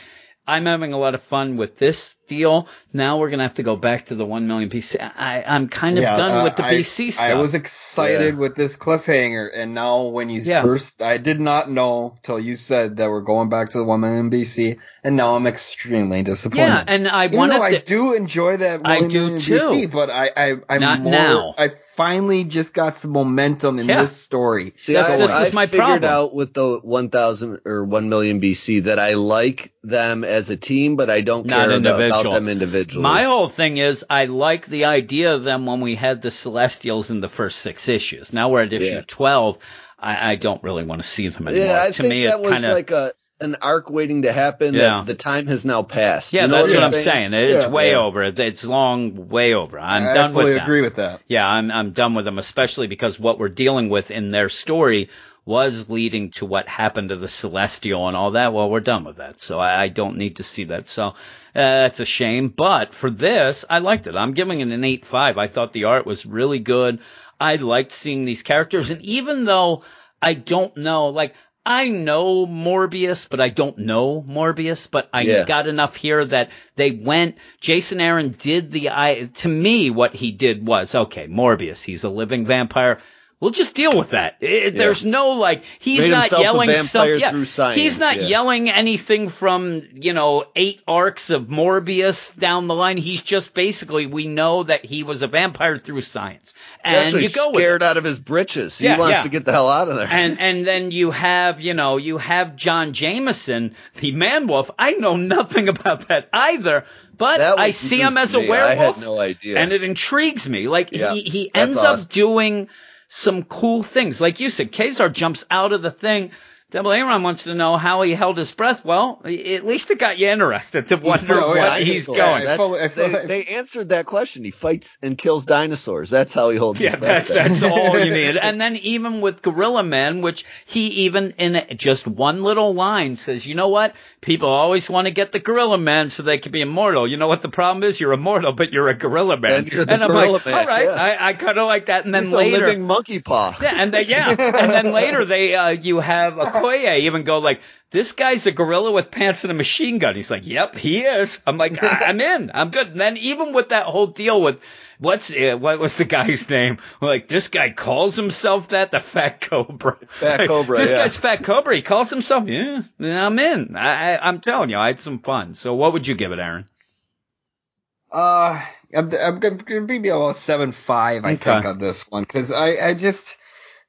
I'm having a lot of fun with this deal. Now we're gonna have to go back to the one million BC. I, I'm kind of Yeah, done uh, with the I- BC stuff. I was excited Yeah. with this cliffhanger, and now when you Yeah. first, I did not know till you said that we're going back to the one million BC, and now I'm extremely disappointed. Yeah, and I Even wanted though I do enjoy that I do million too. BC, but I, I, I'm Not more, now. I finally just got some momentum in Yeah. this story. See, That's- I, this I is my I figured problem. out with the 1000 or 1 million BC that I like them as a team, but I don't Not care about- about individual. them individually. My whole thing is I like the idea of them when we had the Celestials in the first six issues. Now we're at issue Yeah. twelve. I, I don't really want to see them anymore. yeah, I to think me, that it was kind of like a an arc waiting to happen. Yeah. That the time has now passed. yeah, You know that's what, I'm I'm saying. It's Yeah. way Yeah. over. It's long, way over. I'm I done with fully agree with that. Yeah, I'm I'm done with them, especially because what we're dealing with in their story was leading to what happened to the Celestial and all that. Well, we're done with that, so I, I don't need to see that. So uh, that's a shame. But for this, I liked it. I'm giving it an eight five. I thought the art was really good. I liked seeing these characters, and even though I don't know, like. I know Morbius, but I don't know Morbius, but I Yeah. got enough here that they went, Jason Aaron did the, I, to me, what he did was, okay, Morbius, he's a living vampire. We'll just deal with that. It- There's no like he's Made not yelling something. Yeah, through science, he's not yeah. yelling anything from you know eight arcs of Morbius down the line. He's just basically we know that he was a vampire through science, and you go with scared out of his britches. He Yeah, wants yeah. to get the hell out of there. and and then you have you know you have John Jameson, the man wolf. I know nothing about that either, but I see him as a me. werewolf, no idea. and it intrigues me. Like Yeah, he he ends awesome. up doing some cool things. Like you said, Ka-Zar jumps out of the thing. Double Aaron wants to know how he held his breath. Well, at least it got you interested to wonder Oh, what yeah, he's going. I That's- they, they answered that question. He fights and kills dinosaurs. That's how he holds Yeah, his breath. that's that's all you need. And then even with Gorilla Man, which he even in just one little line says, you know what? People always want to get the Gorilla Man so they can be immortal. You know what the problem is? You're immortal, but you're a Gorilla Man. And you're the I'm Gorilla like, Man, all right, yeah. I, I kind of like that. And then He's later, a living monkey paw. yeah, and they, yeah, and then later they uh, you have a Okoye even go like, "This guy's a gorilla with pants and a machine gun." He's like, "Yep, he is." I'm like, "I'm in. I'm good." And then even with that whole deal with what's uh, what was the guy's name? Like this guy calls himself that, the Fat Cobra. Fat Cobra, this yeah. guy's Fat Cobra. He calls himself. Yeah, I'm in. I, I, I'm telling you, I had some fun. So what would you give it, Aaron? Uh, I'm, I'm gonna be about seven five, I Okay. think, on this one because I, I just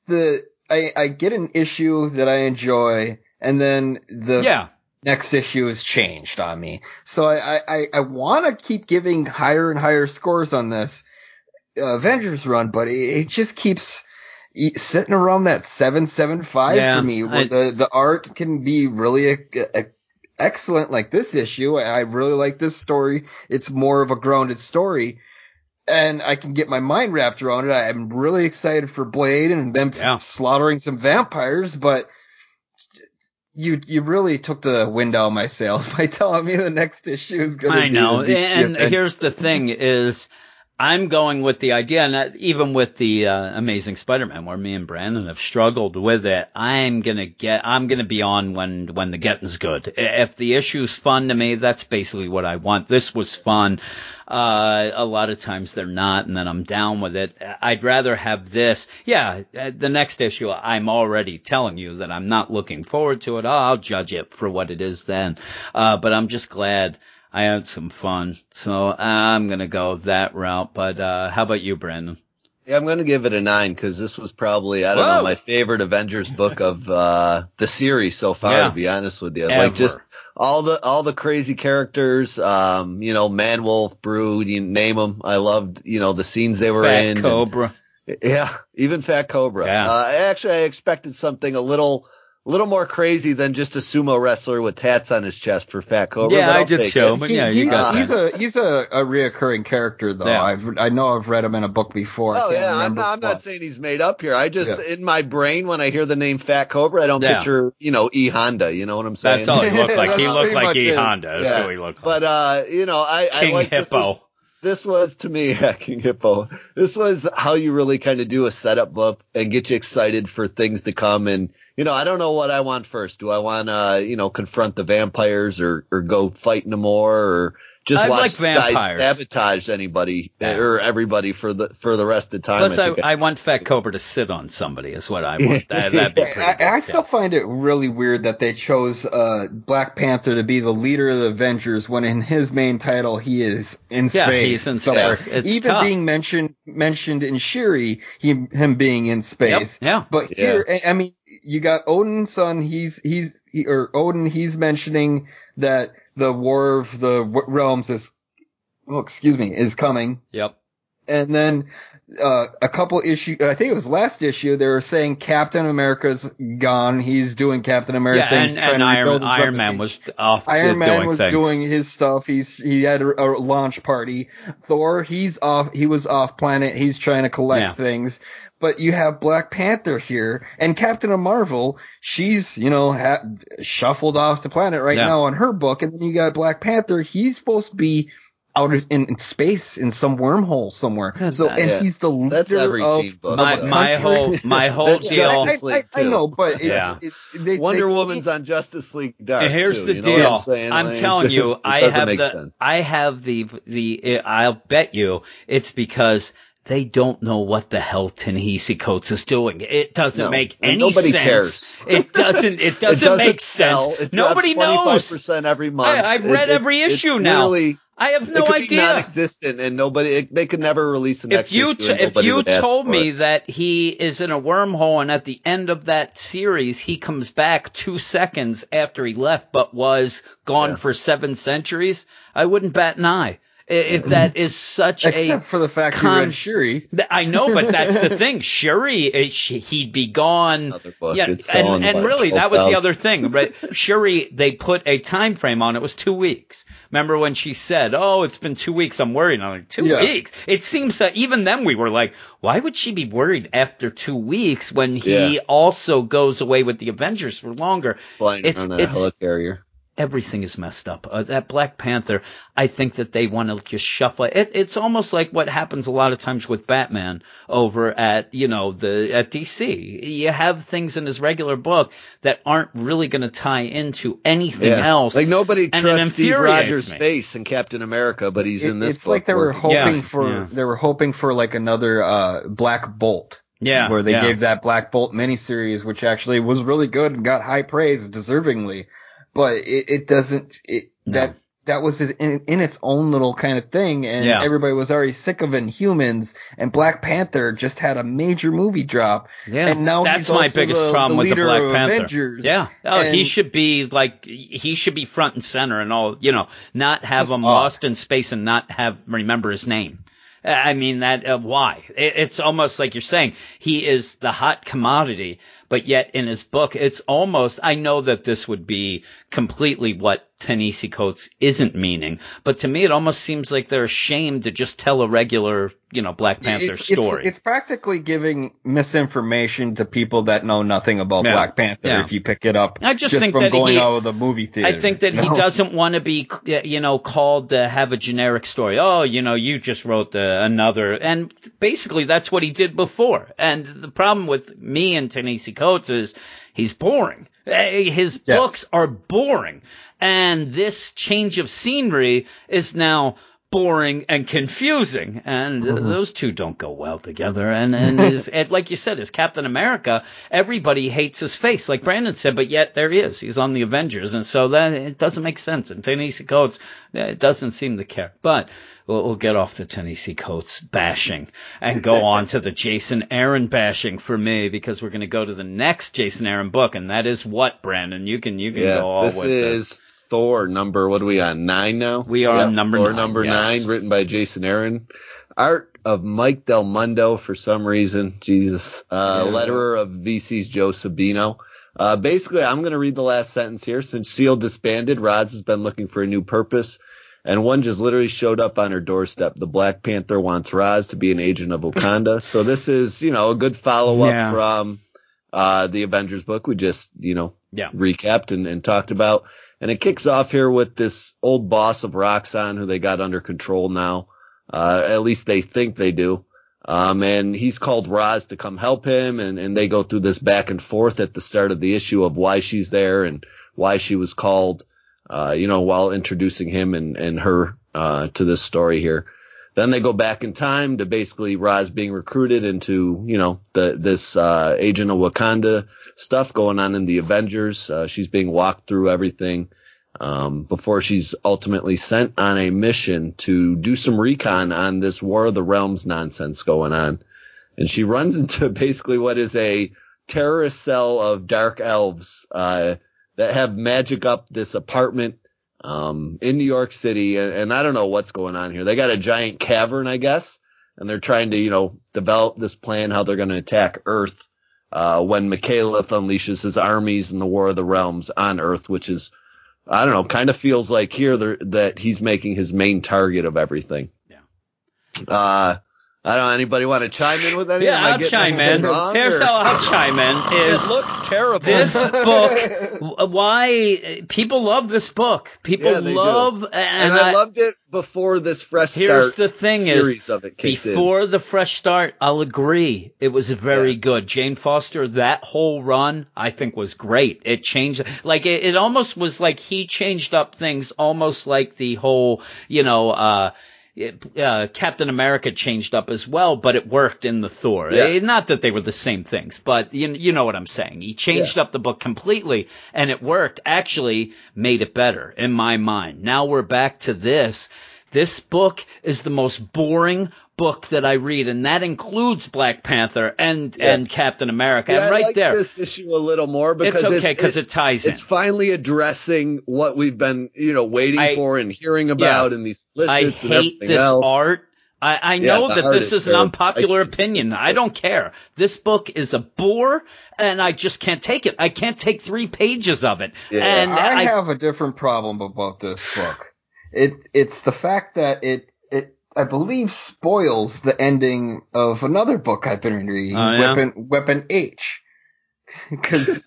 the I, I get an issue that I enjoy, and then the Yeah. next issue is changed on me. So I I, I want to keep giving higher and higher scores on this uh, Avengers run, but it, it just keeps sitting around that seven seven five Yeah, for me, where I- the the art can be really a, a, excellent, like this issue. I really like this story. It's more of a grounded story. And I can get my mind wrapped around it. I'm really excited for Blade and them Yeah. slaughtering some vampires, but you you really took the wind out of my sails by telling me the next issue is going to be. I know. the And here's the thing is I'm going with the idea, and even with the uh, Amazing Spider-Man, where me and Brandon have struggled with it, I'm gonna get, I'm gonna be on when when the getting's good. If the issue's fun to me, that's basically what I want. This was fun. Uh, a lot of times they're not, and then I'm down with it. I'd rather have this. Yeah, uh, the next issue, I'm already telling you that I'm not looking forward to it. I'll judge it for what it is then. Uh, but I'm just glad I had some fun. So I'm going to go that route. But, uh, how about you, Brandon? Yeah, I'm going to give it a nine because this was probably I don't Whoa. know my favorite Avengers book of uh, the series so far. Yeah. To be honest with you, Ever. like just all the all the crazy characters. Um, you know, Man Wolf, Brood, you name them. I loved you know the scenes they were Fat in. and- Cobra. yeah, even Fat Cobra. Yeah. Uh, actually, I expected something a little. A little more crazy than just a sumo wrestler with tats on his chest for Fat Cobra. Yeah, but I I'll did take too. it. But He- yeah, you he's, got he's that. a he's a, a reoccurring character though. Yeah. I've I know I've read him in a book before. Oh yeah, I'm not, I'm not saying he's made up here. I just Yeah. in my brain when I hear the name Fat Cobra, I don't Yeah. picture you know E Honda. You know what I'm saying? That's all he looked like. He looked like E Honda. That's Yeah. who he looked like. But uh, you know, I, I King like this was, Hippo. this was to me yeah, King Hippo. This was how you really kind of do a setup book and get you excited for things to come. And you know, I don't know what I want first. Do I want to you know confront the vampires or or go fight Namor or just I watch like guys sabotage anybody Yeah. or everybody for the for the rest of the time? Plus, I, think I want Fat Cobra to sit on somebody is what I want. That, that'd be pretty I, good. I still find it really weird that they chose uh, Black Panther to be the leader of the Avengers when in his main title he is in Yeah, space. he's in somewhere. space. It's Even tough. being mentioned mentioned in Shuri, he, him being in space. Yep, yeah. But here, I- I mean, you got Odin's son. He's he's he, or Odin. He's mentioning that the war of the realms is, oh, excuse me, is coming. Yep. And then uh, a couple issue, I think it was last issue, they were saying Captain America's gone. He's doing Captain America Yeah, things, and, and Iron, Iron Man was off Iron Man doing was things. doing his stuff. He's he had a, a launch party. Thor, he's off. He was off planet. He's trying to collect Yeah. things. But you have Black Panther here and Captain of Marvel. She's you know ha- shuffled off the planet right Yeah. now on her book, and then you got Black Panther. He's supposed to be out in, in space in some wormhole somewhere. Yeah, So that- and Yeah. he's the leader That's every of team book. my my whole my whole That's deal. I, I, I, I know, but it, Yeah. it, they, Wonder they- Woman's on Justice League Dark. And here's too, the you know what deal. I'm, saying? I'm Like, telling just- you, it I have the, sense. I have the, the, I'll bet you it's because they don't know what the hell Ta-Nehisi Coates is doing. It doesn't No, make any nobody sense. cares. It doesn't, it doesn't, it doesn't make sense. It Nobody knows. 25% every month. I- I've read it- every it's issue now. I have no it could be idea. non-existent, and nobody. It, they could never release the next if you issue. t- if you told me it. that he is in a wormhole and at the end of that series he comes back two seconds after he left but was gone Yeah. for seven centuries, I wouldn't bat an eye. If that is such a except for the fact con- you read Shuri. I know, but that's the thing. Shuri, eh, he'd be gone. Yeah, and, and really, that was the other thing. Right? Shuri, they put a time frame on it. Was two weeks. Remember when she said, "Oh, it's been two weeks. I'm worried." I'm like, two Yeah. weeks. It seems that even then we were like, why would she be worried after two weeks when he Yeah. also goes away with the Avengers for longer? flying it's- on a it's- helicarrier. Everything is messed up. Uh, that Black Panther, I think that they want to just shuffle it. It's almost like what happens a lot of times with Batman over at, you know, the, at DC. You have things in his regular book that aren't really going to tie into anything Yeah. else. Like nobody and it trusts Steve Rogers' me. face in Captain America, but he's It- in this it's book. like they were working. hoping Yeah, for yeah. they were hoping for like another uh Black Bolt. Yeah, Where they yeah. gave that Black Bolt miniseries, which actually was really good and got high praise deservingly. But it, it doesn't it No. that that was his, in, in its own little kind of thing, and Yeah. everybody was already sick of Inhumans, and Black Panther just had a major movie drop, Yeah, and now that's he's my biggest the, problem the with the Black Panther. Avengers. Yeah, oh, he should be like he should be front and center and all. You know, not have him odd. lost in space and not have remember his name. I mean that uh, why? It, it's almost like you're saying he is the hot commodity, but yet in his book, it's almost. I know that this would be completely what Ta-Nehisi Coates isn't meaning, but to me, it almost seems like they're ashamed to just tell a regular, you know, Black Panther it's, story. It's, it's practically giving misinformation to people that know nothing about Yeah. Black Panther Yeah. if you pick it up I just think from that going he- out of the movie theater. I think that he doesn't want to be, uh, you know, called to have a generic story. Oh, you know, you just wrote the, another, and basically that's what he did before. And the problem with me and Ta-Nehisi Coates is he's boring. Eh, His Yes. books are boring, and this change of scenery is now boring and confusing, and uh, those two don't go well together. And and, his, and like you said, as Captain America, everybody hates his face, like Brandon said, but yet there he is. He's on the Avengers, and so that it doesn't make sense. And Ta-Nehisi Coates uh, doesn't seem to care, but. We'll, we'll get off the Ta-Nehisi Coates bashing and go on to the Jason Aaron bashing for me because we're going to go to the next Jason Aaron book, and that is what Brandon. You can you can Yeah, go all this with this. Thor number. What are we on? Nine now. We are on number Thor nine, number yes. nine, written by Jason Aaron. Art of Mike Del Mundo for some reason. Jesus. Uh, Yeah. letterer of VC's Joe Sabino. Uh, basically, I'm going to read the last sentence here. Since Shield disbanded, Roz has been looking for a new purpose. And one just literally showed up on her doorstep. The Black Panther wants Roz to be an agent of Wakanda. so this is, you know, a good follow up Yeah. from, uh, the Avengers book we just, you know, Yeah. recapped and, and talked about. And it kicks off here with this old boss of Roxxon who they got under control now. Uh, at least they think they do. Um, and he's called Roz to come help him and, and they go through this back and forth at the start of the issue of why she's there and why she was called, uh, you know, while introducing him and, and her, uh, to this story here. Then they go back in time to basically Roz being recruited into, you know, the, this, uh, agent of Wakanda stuff going on in the Avengers. Uh, she's being walked through everything, um, before she's ultimately sent on a mission to do some recon on this War of the Realms nonsense going on. And she runs into basically what is a terrorist cell of dark elves, uh, that have magic up this apartment, um, in New York City. And, and I don't know what's going on here. They got a giant cavern, I guess, and they're trying to, you know, develop this plan how they're going to attack Earth, uh, when Malekith unleashes his armies in the War of the Realms on Earth, which is, I don't know, kind of feels like here that he's making his main target of everything. Yeah. Uh, I don't know. Anybody want to chime in with anything? Yeah, I I'll chime in. wrong, Here's or- how I'll chime in It is looks terrible. this book why people love this book. People Yeah, they do. love and, and I, I- loved it before this fresh Here's start the thing series is of it kicked in. before the fresh start, I'll agree. It was very Yeah. good. Jane Foster, that whole run, I think was great. It changed, like it, it almost was like he changed up things almost like the whole, you know, uh, it- uh, Captain America changed up as well, but it worked in the Thor. Yes. Eh, Not that they were the same things, but you, you know what I'm saying. He changed up the book completely and it worked, actually made it better in my mind. Now we're back to this. This book is the most boring book that I read, and that includes Black Panther and, Yeah. and Captain America. Yeah, and I right like there. this issue a little more because It's okay because it, ties in. it's finally addressing what we've been, you know, waiting I- for and hearing about in these lists I hate everything this else. art. I, I know the that this is is an unpopular I opinion. I don't care. This book is a bore, and I just can't take it. I can't take three pages of it. Yeah. And I, I, have a different problem about this book. It it's the fact that it it I believe spoils the ending of another book I've been reading, Oh, yeah? Weapon Weapon H. because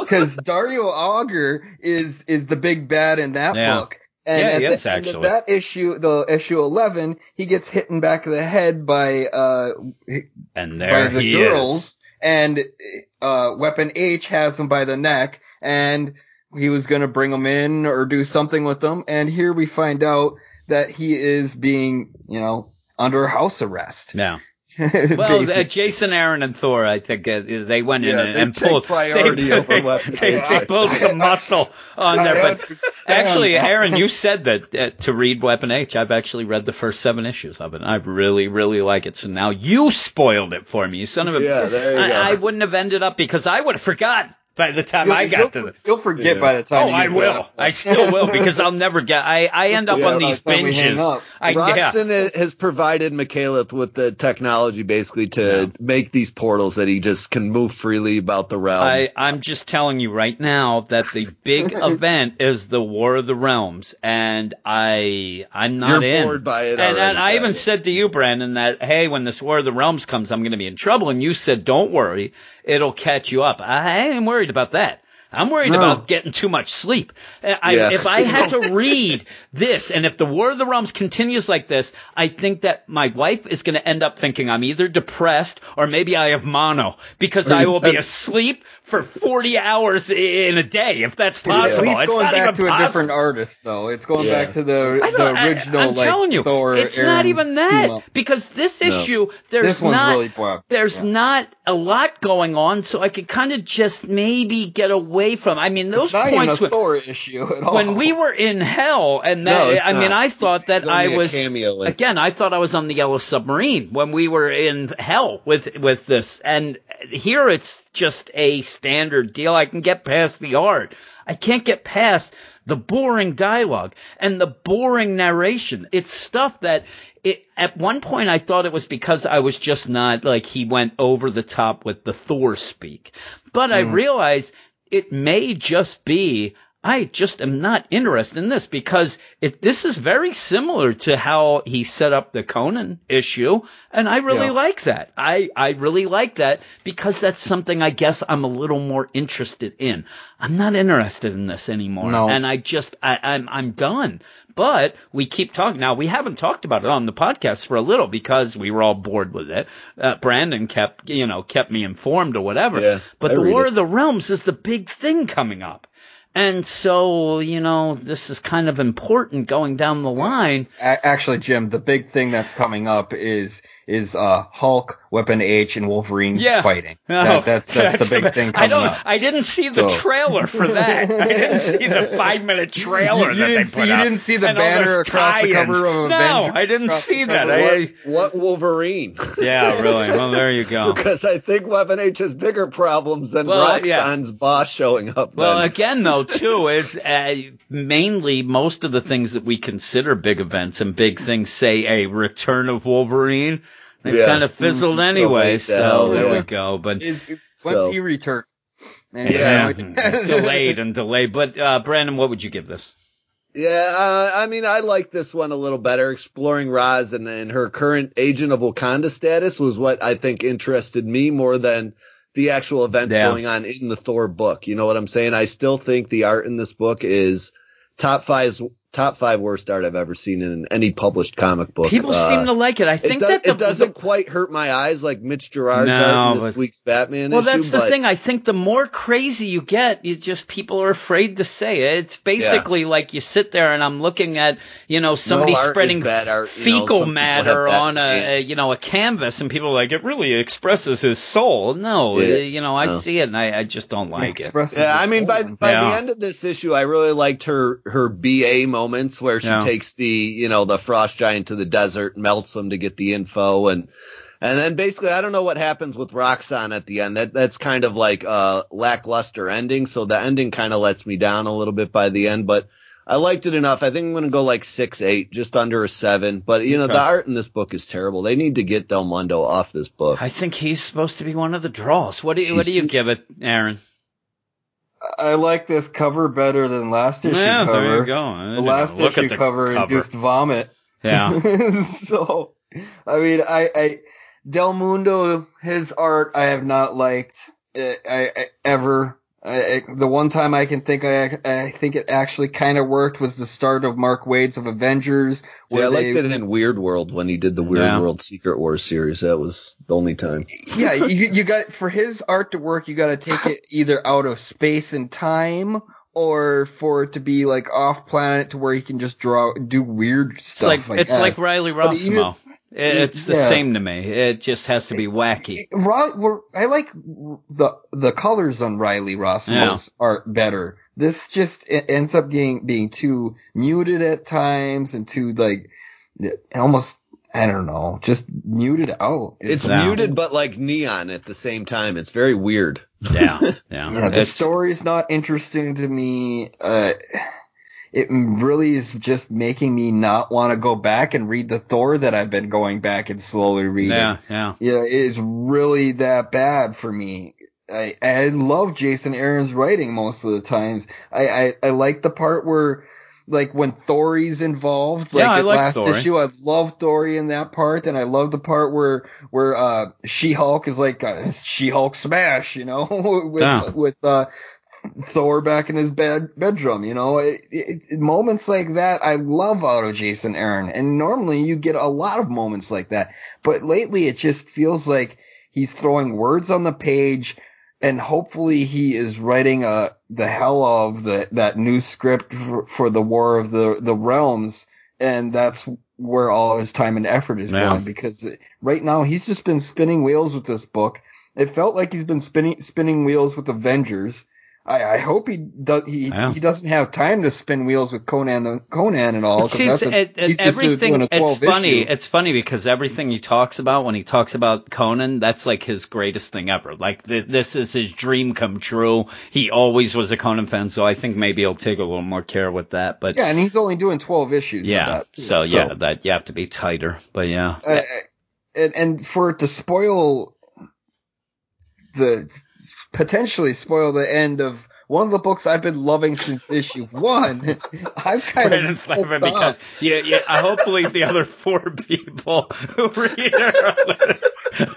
because Dario Agger is is the big bad in that Yeah. book. And Yeah, at he the is, end of actually. that issue, the issue eleven, he gets hit in the back of the head by uh And there by the he girls, is. and uh Weapon H has him by the neck, and he was gonna bring him in or do something with them, and here we find out that he is being, you know, under house arrest. Yeah. Well, uh, Jason, Aaron, and Thor, I think uh, they went in Yeah, and, and pulled priority they, over they, they, they pulled some muscle on I there. But actually, that. Aaron, you said that uh, to read Weapon H. I've actually read the first seven issues of it. I really, really like it. So now you spoiled it for me, you son of a. Yeah, there you I, go. I wouldn't have ended up because I would have forgot by the time You'll- I you'll, got to the. You'll forget Yeah. by the time. Oh, you I get will. that. I still will because I'll never get. I I end up Yeah, on these the we hang binges. up. I, yeah. Roxxon i- has provided Malekith with the technology basically to Yeah. make these portals that he just can move freely about the realm. I, I'm just telling you right now that the big event is the War of the Realms, and I I'm not You're in. bored by it and, already, and I even said to you, Brandon, that hey, when this War of the Realms comes, I'm going to be in trouble, and you said, don't worry, it'll catch you up. I ain't worried about that. I'm worried No. about getting too much sleep. I, Yeah. If I had to read this, and if the War of the Realms continues like this, I think that my wife is going to end up thinking I'm either depressed or maybe I have mono because I will be asleep for 40 hours in a day, if that's At possible. least it's going back even to a different artist, though. It's going Yeah. back to the the don't- I- original. I'm like, telling you, Thor, it's not even that team-up. because this No. issue, there's This not, really there's Yeah. not a lot going on, so I could kind of just maybe get away from. I mean, those It's not even points a when, Thor issue at all. when we were in hell, and that, No, I mean. I thought that I was in- again. I thought I was on the Yellow Submarine when we were in hell with with this, and here it's just a standard deal. I can get past the art. I can't get past the boring dialogue and the boring narration. It's stuff that it, at one point I thought it was because I was just not like he went over the top with the Thor speak, but I realized it may just be I just am not interested in this because it, this is very similar to how he set up the Conan issue, and I really Yeah. like that. I, I really like that because that's something I guess I'm a little more interested in. I'm not interested in this anymore, No. and I just I, I'm I'm done. But we keep talking now. We haven't talked about it on the podcast for a little because we were all bored with it. Uh, Brandon kept you know kept me informed or whatever. Yeah, but I the War it. of the Realms is the big thing coming up. And so, you know, this is kind of important going down the line. Actually, Jim, the big thing that's coming up is is uh Hulk, Weapon H, and Wolverine Yeah. fighting. Oh, That, that's that's, the big thing I don't. up. I didn't see the trailer for that. I didn't see the five minute trailer You- you that didn't they see- put you up. didn't see the And banner across the tie-ins. cover of No, Avenger- I didn't see that. I, what Wolverine? yeah, really. Well, there you go. because I think Weapon H has bigger problems than Well, yeah. Boss showing up. Well, again, though, too, is uh, mainly most of the things that we consider big events and big things say a return of Wolverine. They've Yeah. kind of fizzled anyway, so hell, there yeah. we go. But Is, is- So- once he returns. And, yeah, delayed and delayed. But uh, Brandon, what would you give this? Yeah, uh, I mean, I like this one a little better. Exploring Roz and, and her current Agent of Wakanda status was what I think interested me more than the actual events Yeah. going on in the Thor book. You know what I'm saying? I still think the art in this book is top five, top five worst art I've ever seen in any published comic book. People Uh, seem to like it. I It, think does, that the, it doesn't quite hurt my eyes like Mitch Gerads' No, art in this but- week's Batman issue. Well, issue. that's the but- thing. I think the more crazy you get, you just people are afraid to say it. It's basically like you sit there and I'm looking at you know somebody No art spreading bad art, you know, fecal some matter on a, a you know a canvas, and people are like it really expresses his soul. No, Yeah. uh, you know I No. see it and I, I just don't like it. expresses Yeah, I mean, by by Yeah. the end of this issue, I really liked her her BA moments where she Yeah. takes the you know the frost giant to the desert, melts him to get the info, and and then basically I don't know what happens with Roxxon at the end. That that's kind of like a lackluster ending. So the ending kind of lets me down a little bit by the end, but. I liked it enough. I think I'm going to go like six, eight, just under a seven. But you know, Okay. the art in this book is terrible. They need to get Del Mundo off this book. I think he's supposed to be one of the draws. What do you, what do you give it, Aaron? I like this cover better than last issue Yeah, cover. there you go. I The last issue the cover, induced vomit. Yeah. so, I mean, I, I, Del Mundo, his art I have not liked. I, I, ever. I, the one time I can think I, I think it actually kind of worked was the start of Mark Waid's of Avengers. Yeah, I liked it in Weird World when he did the Weird Yeah. World Secret Wars series. That was the only time. yeah, you, you got for his art to work, you got to take it either out of space and time, or for it to be like off planet to where he can just draw, do weird It's stuff. like I it's like. Riley But even- Rossmo. It's the Yeah. same to me. It just has to be wacky. Ri- we're- I like the the colors on Riley Rossmo's art better. This just it ends up being being too muted at times and too like almost I don't know, just muted out. It's No. muted, but like neon at the same time. It's very weird. Yeah, yeah. Yeah, the It's- story's not interesting to me. Uh, it really is just making me not want to go back and read the Thor that I've been going back and slowly reading. Yeah, yeah. Yeah, it is really that bad for me. I I love Jason Aaron's writing most of the times. I I, I like the part where like when Thor's involved, like Yeah, I like last Thor. issue, I love Thori in that part, and I love the part where where uh She Hulk is like uh, She Hulk smash, you know, with Yeah. with uh Thor back in his bed bedroom, you know, it, it, moments like that I love out of Jason Aaron, and normally you get a lot of moments like that, but lately it just feels like he's throwing words on the page, and hopefully he is writing uh the hell of the that new script for, for the War of the the Realms, and that's where all his time and effort is Yeah. going because right now he's just been spinning wheels with this book. It felt like he's been spinning spinning wheels with Avengers. I, I hope he does. He Yeah. he doesn't have time to spin wheels with Conan Conan and all. It 'cause seems that's a- it, it, he's just doing everything. It's funny. issue. It's funny because everything he talks about when he talks about Conan, that's like his greatest thing ever. Like th- this is his dream come true. He always was a Conan fan, so I think maybe he'll take a little more care with that. But Yeah, and he's only doing twelve issues. yeah, of that, too. so, yeah, that you have to be tighter. But yeah, uh, and and for it to spoil the potentially spoil the end of one of the books I've been loving since issue one, I'm kind Brandon's of laughing pissed because off. yeah, yeah. I hopefully the other four people who read are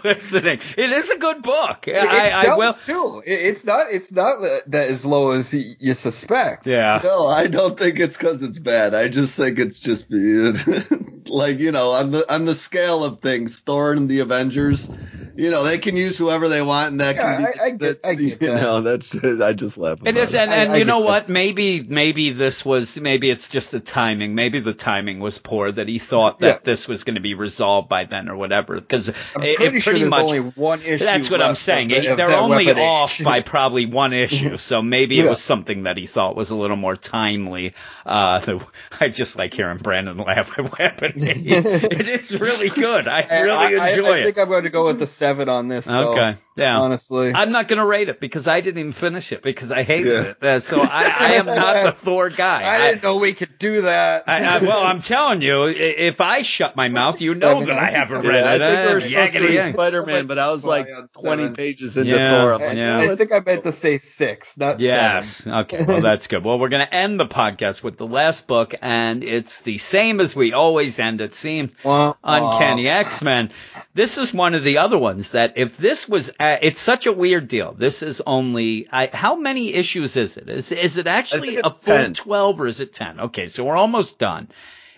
listening. It is a good book. It, it I sells will. too. It, it's not. It's not that, that as low as you suspect. Yeah. No, I don't think it's because it's bad. I just think it's just like you know on the on the scale of things. Thor and the Avengers, you know, they can use whoever they want, and that Yeah, can be. I- I get- I get you that. know, that's I just laugh. It about is, and, I- and I you know get what? Maybe maybe this was maybe it's just the timing. Maybe the timing was poor that he thought that Yeah. this was going to be resolved by then or whatever. Because I'm it, pretty sure much. only one issue. That's what I'm saying. of the- of They're only off age. by probably one issue, so maybe it was something that he thought was a little more timely. Uh, the, I just like hearing Brandon laugh at Weapon. it is really good. I really I, enjoy I, I it. think I'm going to go with the seven on this. Though, Okay, yeah. Honestly, I'm not going to rate it because I didn't even finish it because I hated Yeah. it. Uh, so I, I am not the Thor guy. I didn't know we could do that. I, I, well, I'm telling you, if I shut my mouth, you know Seven. that I haven't Yeah, read I it. think we were Uh, supposed to yakety read. Spider-Man, but I was like Fly 20 seven. pages into Yeah, Thor. I'm like, yeah. I think I meant to say six, not Yes. seven. Okay. Well, that's good. Well, we're going to end the podcast with the last book, and it's the same as we always end it. Wah, wah. Uncanny X Men. This is one of the other ones that if this was, uh, it's such a weird deal. This is only, I, how many issues is it? Is is it actually a full 10. twelve or is it ten? Okay, so we're almost done.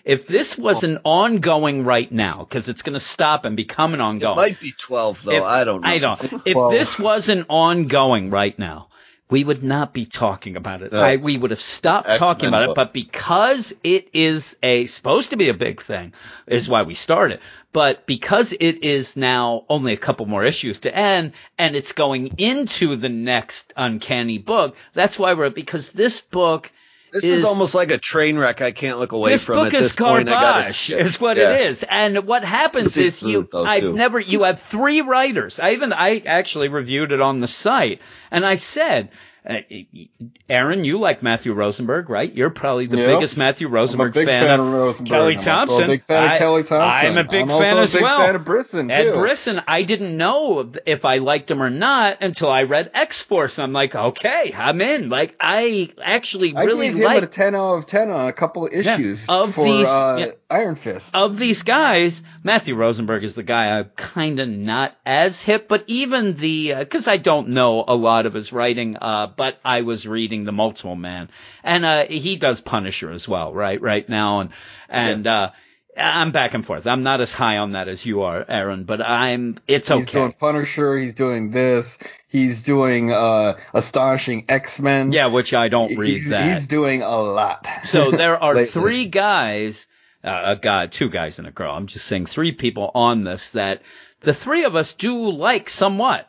If this was an ongoing right now, because it's going to stop and become an it ongoing. might be 12 though. If- I don't know. I don't. If this wasn't ongoing right now, we would not be talking about it. No. I, we would have stopped X-Men talking about it. But because it is a supposed to be a big thing, is why we started. But because it is now only a couple more issues to end, and it's going into the next Uncanny book, that's why we're because this book. This is- is, almost like a train wreck. I can't look away this from. book At is this point, I gotta garbage, is what Yeah. it is. And what happens is is you, though, I've too. never, you have three writers. I even, I actually reviewed it on the site, and I said, uh, Aaron, you like Matthew Rosenberg, right? You're probably the Yep. biggest Matthew I'm a Rosenberg big fan, fan, of of Rosenberg. Kelly I'm Thompson. a big fan I- of Kelly Thompson. I'm a big I'm fan as a big well. fan of Brisson Ed. Brisson, I didn't know if I liked him or not until I read X Force. I'm like, okay, I'm in. Like, I actually I really him a 10 out of 10 on a couple of issues of for these- uh, yeah. Iron Fist. of these guys, Matthew Rosenberg is the guy I'm kind of not as hip, but even the, because I don't know a lot of his writing, uh, but I was reading The Multiple Man, and uh, he does Punisher as well, right, right now, and, and, Yes. uh, I'm back and forth. I'm not as high on that as you are, Aaron, but I'm, it's He's doing okay. Punisher. He's doing this. He's doing uh, astonishing X Men. Yeah, which I don't read he's, that. he's doing a lot. So there are three guys, uh, a guy, two guys and a girl. I'm just saying three people on this that the three of us do like somewhat.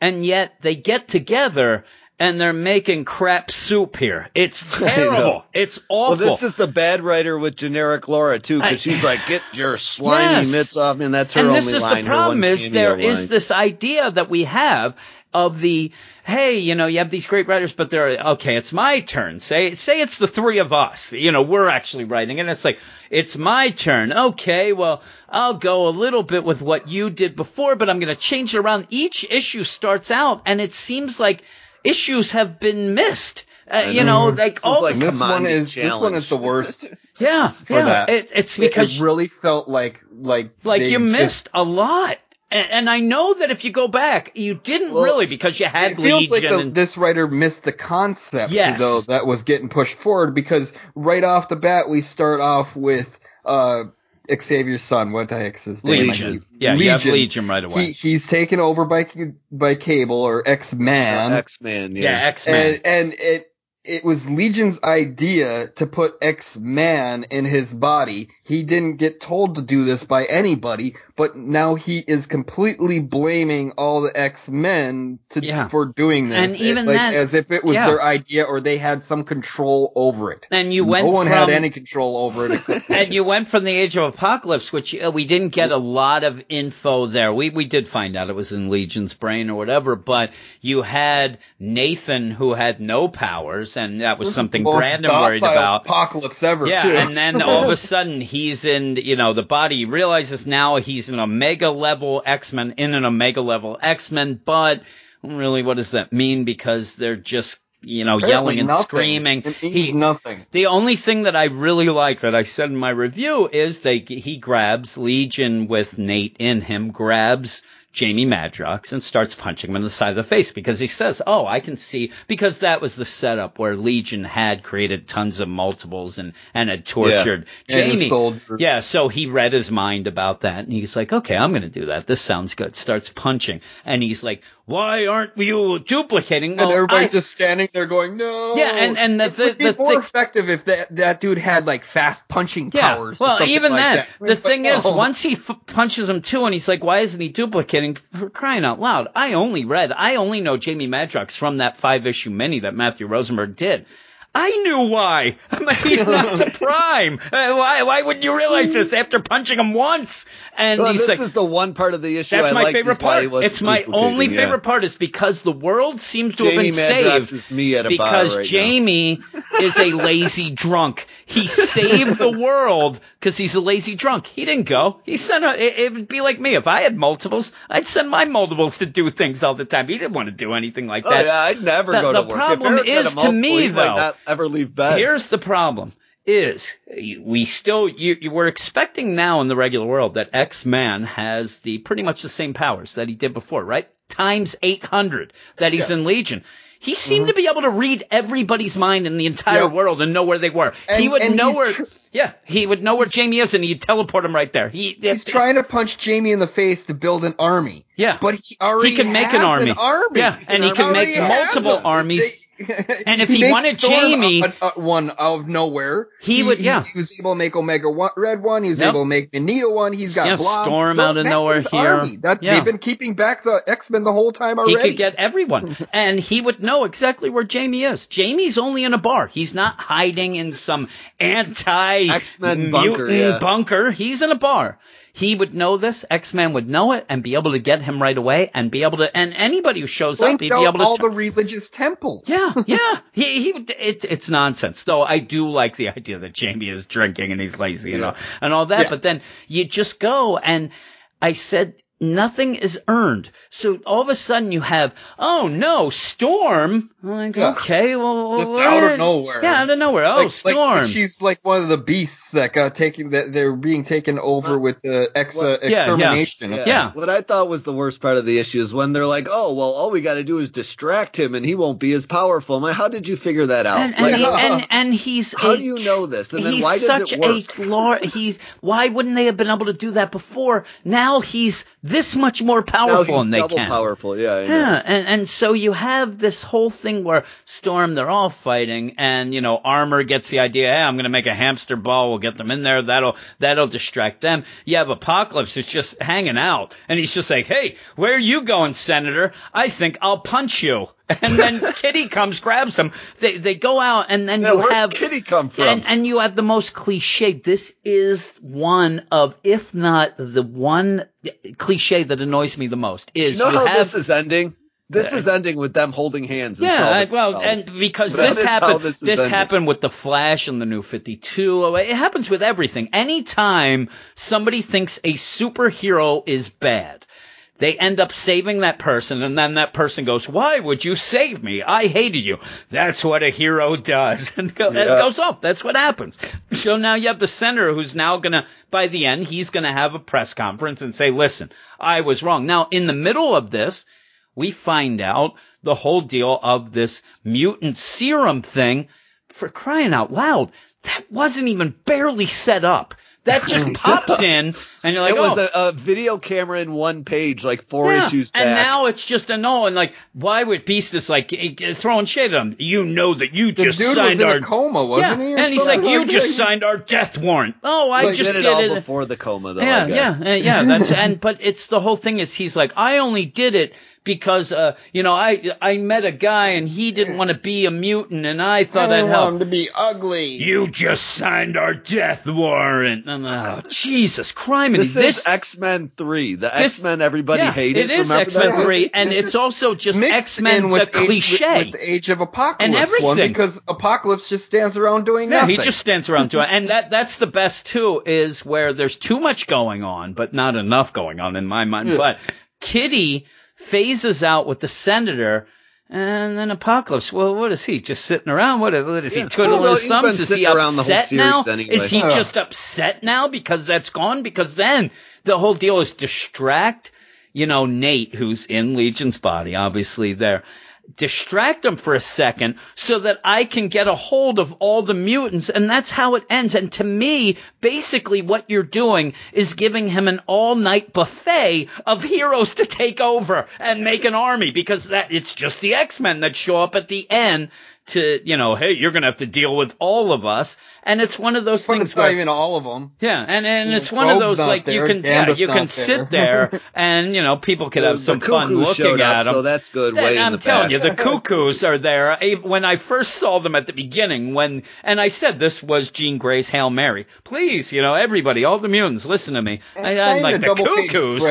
And yet they get together and they're making crap soup here. It's terrible. It's awful. Well, this is the bad writer with generic Laura too, because she's like, "Get your slimy Yes. mitts off," me and that's her and only this is the problem is there is line. this idea that we have of the hey you know you have these great writers but they're okay it's my turn. Say say it's the three of us. You know we're actually writing. And it's like it's my turn. Okay well i'll go a little bit with what you did before but i'm going to change it around. Each issue starts out and it seems like issues have been missed. Uh, you know like This all like this one Commanding is this one is the worst. yeah yeah. It, it's because it really felt like like like they you just- missed a lot. And, and I know that if you go back, you didn't Well, really because you had It feels like the, and this writer missed the concept Yes. though that was getting pushed forward because right off the bat we start off with uh Xavier's son. What the heck's his name? Legion. Yeah, you have Legion right away. He, he's taken over by by Cable or X Man. X Man. yeah, Yeah. X Men. and and it it was Legion's idea to put X Man in his body. He didn't get told to do this by anybody, but now he is completely blaming all the X Men to Yeah. for doing this, And even like, then- as if it was yeah. their idea or they had some control over it. And you went no one from had any control over it except and you went from the Age of Apocalypse, which uh, we didn't get a lot of info there. We we did find out it was in Legion's brain or whatever, but you had Nathan who had no powers, and that was This something Brandon worried about. Apocalypse ever. Yeah, too. and then all of a sudden he's in, you know, the body. He realizes now he's an Omega level X Men in an Omega level X Men, but really, what does that mean? Because they're just, you know, Apparently yelling and nothing. screaming. He, nothing. the only thing that I really like that I said in my review is they he grabs Legion with Nate in him, grabs Jamie Madrox and starts punching him in the side of the face because he says, "Oh, I can see." Because that was the setup where Legion had created tons of multiples and and had tortured And his Jamie. soldiers. Yeah, so he read his mind about that, and he's like, "Okay, I'm going to do that. This sounds good." Starts punching, and he's like, "Why aren't you duplicating?" And everybody's I- just standing there going, "No." Yeah, and- and the- it would the- be more the- effective if that that dude had like fast punching Yeah. powers. or Well, something even like that. that. The But thing is, once he f- punches him too, and he's like, "Why isn't he duplicating?" For crying out loud! I only read, I only know Jamie Madrox from that five issue mini that Matthew Rosenberg did. I knew why. He's not the prime. Uh, why? Why wouldn't you realize this after punching him once? And Well, this like, is the one part of the issue "That's I my favorite is why he part. It's my only yeah. favorite part is because the world seems to Jamie have been Madrox saved." me at a because right now. Jamie is a lazy drunk. He saved the world because he's a lazy drunk. He didn't go. He sent a. It, it would be like me if I had multiples. I'd send my multiples to do things all the time. He didn't want to do anything like Oh that. yeah, I'd never The- go the to work. problem if Eric had is to me, multiple, he might though, not ever leave bed. Here's the problem: is we still you, you were expecting now in the regular world that X Man has the pretty much the same powers that he did before, right? Times eight hundred that he's in Legion. He seemed to be able to read everybody's mind in the entire Mm-hmm. Yep. world and know where they were. he would know where. tr- yeah, he would know where Jamie is, and he'd teleport him right there. He, he's trying to punch Jamie in the face to build an army. Yeah. but he already He can make an army. army. Yeah, and an he can make multiple armies. They- And if he makes wanted Storm Jamie- a- a- one out of nowhere, He would- yeah. He, was able to make Omega one, Red one. He was Yep. able to make Magneto one. He's got Yeah, Blob. Storm Those- out of nowhere here. That Yeah. they've been keeping back the X Men the whole time already. He could get everyone. and he would know exactly where Jamie is. Jamie's only in a bar. He's not hiding in some anti X-Men bunker, yeah. bunker. He's in a bar. He would know this. X Men would know it and be able to get him right away and be able to. And anybody who shows up, he'd be able to. all t- the religious temples. yeah, yeah. He he. would- It, it's nonsense. Though I do like the idea that Jamie is drinking and he's lazy and all, and all that. Yeah. But then you just go and I said nothing is earned. So all of a sudden you have, oh no, Storm. I'm like, Yeah. okay, well, Just what? out of nowhere. Yeah, out of nowhere. Oh, Like- like- Storm. like she's like one of the beasts that got taken that they're being taken over with the ex uh, What- yeah. extermination. Yeah. What I thought was the worst part of the issue is when they're like, "Oh, well, all we got to do is distract him, and he won't be as powerful." I'm like, "How did you figure that out? and, and, like, he- how- and, and he's how a do you know this? And then he's why does such it work? a lar- he's why wouldn't they have been able to do that before? Now he's this much more Now powerful he's than they double can. powerful. Yeah, Yeah, and and so you have this whole thing where Storm, they're all fighting, and you know Armor gets the idea. Hey, I'm going to make a hamster ball. We'll get them in there. That'll that'll distract them. You have Apocalypse who's just hanging out, and he's just like, Hey, where are you going, Senator? I think I'll punch you. And then Kitty comes, grabs him. They they go out, and then Yeah, you have Kitty come from? and, and you have the most cliche. This is one of, if not the one cliche that annoys me the most. Is you know how have this is ending? This is ending with them holding hands. And yeah, well, problem. and because this happened, this this, happened with the Flash and the New Fifty Two. It happens with everything. Anytime somebody thinks a superhero is bad, they end up saving that person, and then that person goes, "Why would you save me? I hated you." That's what a hero does, and go, Yeah. goes off. That's what happens. So now you have the senator who's now gonna, by the end, he's gonna have a press conference and say, "Listen, I was wrong." Now, in the middle of this we find out the whole deal of this mutant serum thing for crying out loud. That wasn't even barely set up. That just pops in and you're like, it was oh. a, a video camera in one page, like four yeah. issues back. and now it's just a no, and like, why would Beast is like eh, eh, throwing shade at him? You know that you The just dude signed was in our a coma, wasn't yeah, he? and he's like, something you that? just He's- signed our death warrant. Oh, I Well, he just did did it all it. before the coma, though. Yeah, I guess. yeah, uh, yeah. That's and but it's the whole thing is he's like I only did it because uh you know I I met a guy and he didn't want to be a mutant and I I thought I'd don't help. him to be ugly. You just signed our death warrant. And, oh, Jesus, crime! This, this is X Men Three, the X Men everybody yeah, hated. It is X Men? Three, and it's it's also just X Men in the with Age, cliche. with, with Age of Apocalypse And one everything. because Apocalypse just stands around doing Yeah, nothing. he just stands around doing, and that that's the best too. Is where there's too much going on, but not enough going on in my mind. Yeah. But Kitty phases out with the senator. And then Apocalypse, well, what is he? Just sitting around? What, what is Yeah. he twiddling Well, his thumbs? Is he sitting around the whole upset now? anyway. Is he Yeah. just upset now because that's gone? Because then the whole deal is distract, you know, Nate, who's in Legion's body, obviously there. Distract him for a second so that I can get a hold of all the mutants, and that's how it ends. And to me, basically what you're doing is giving him an all-night buffet of heroes to take over and make an army, because that it's just the X-Men that show up at the end to, you know, hey, you're gonna have to deal with all of us. And it's one of those But things it's not even all of them. yeah, and and Yeah, it's one of those not like you can yeah you can not sit there. there and you know people could have some fun looking showed at up, them. so that's good. Way I'm in the telling back. you, the cuckoos are there. When I first saw them at the beginning, when and I said this was Jean Grey's Hail Mary. Please, you know, everybody, all the mutants, listen to me. I, I'm like the a double cuckoos.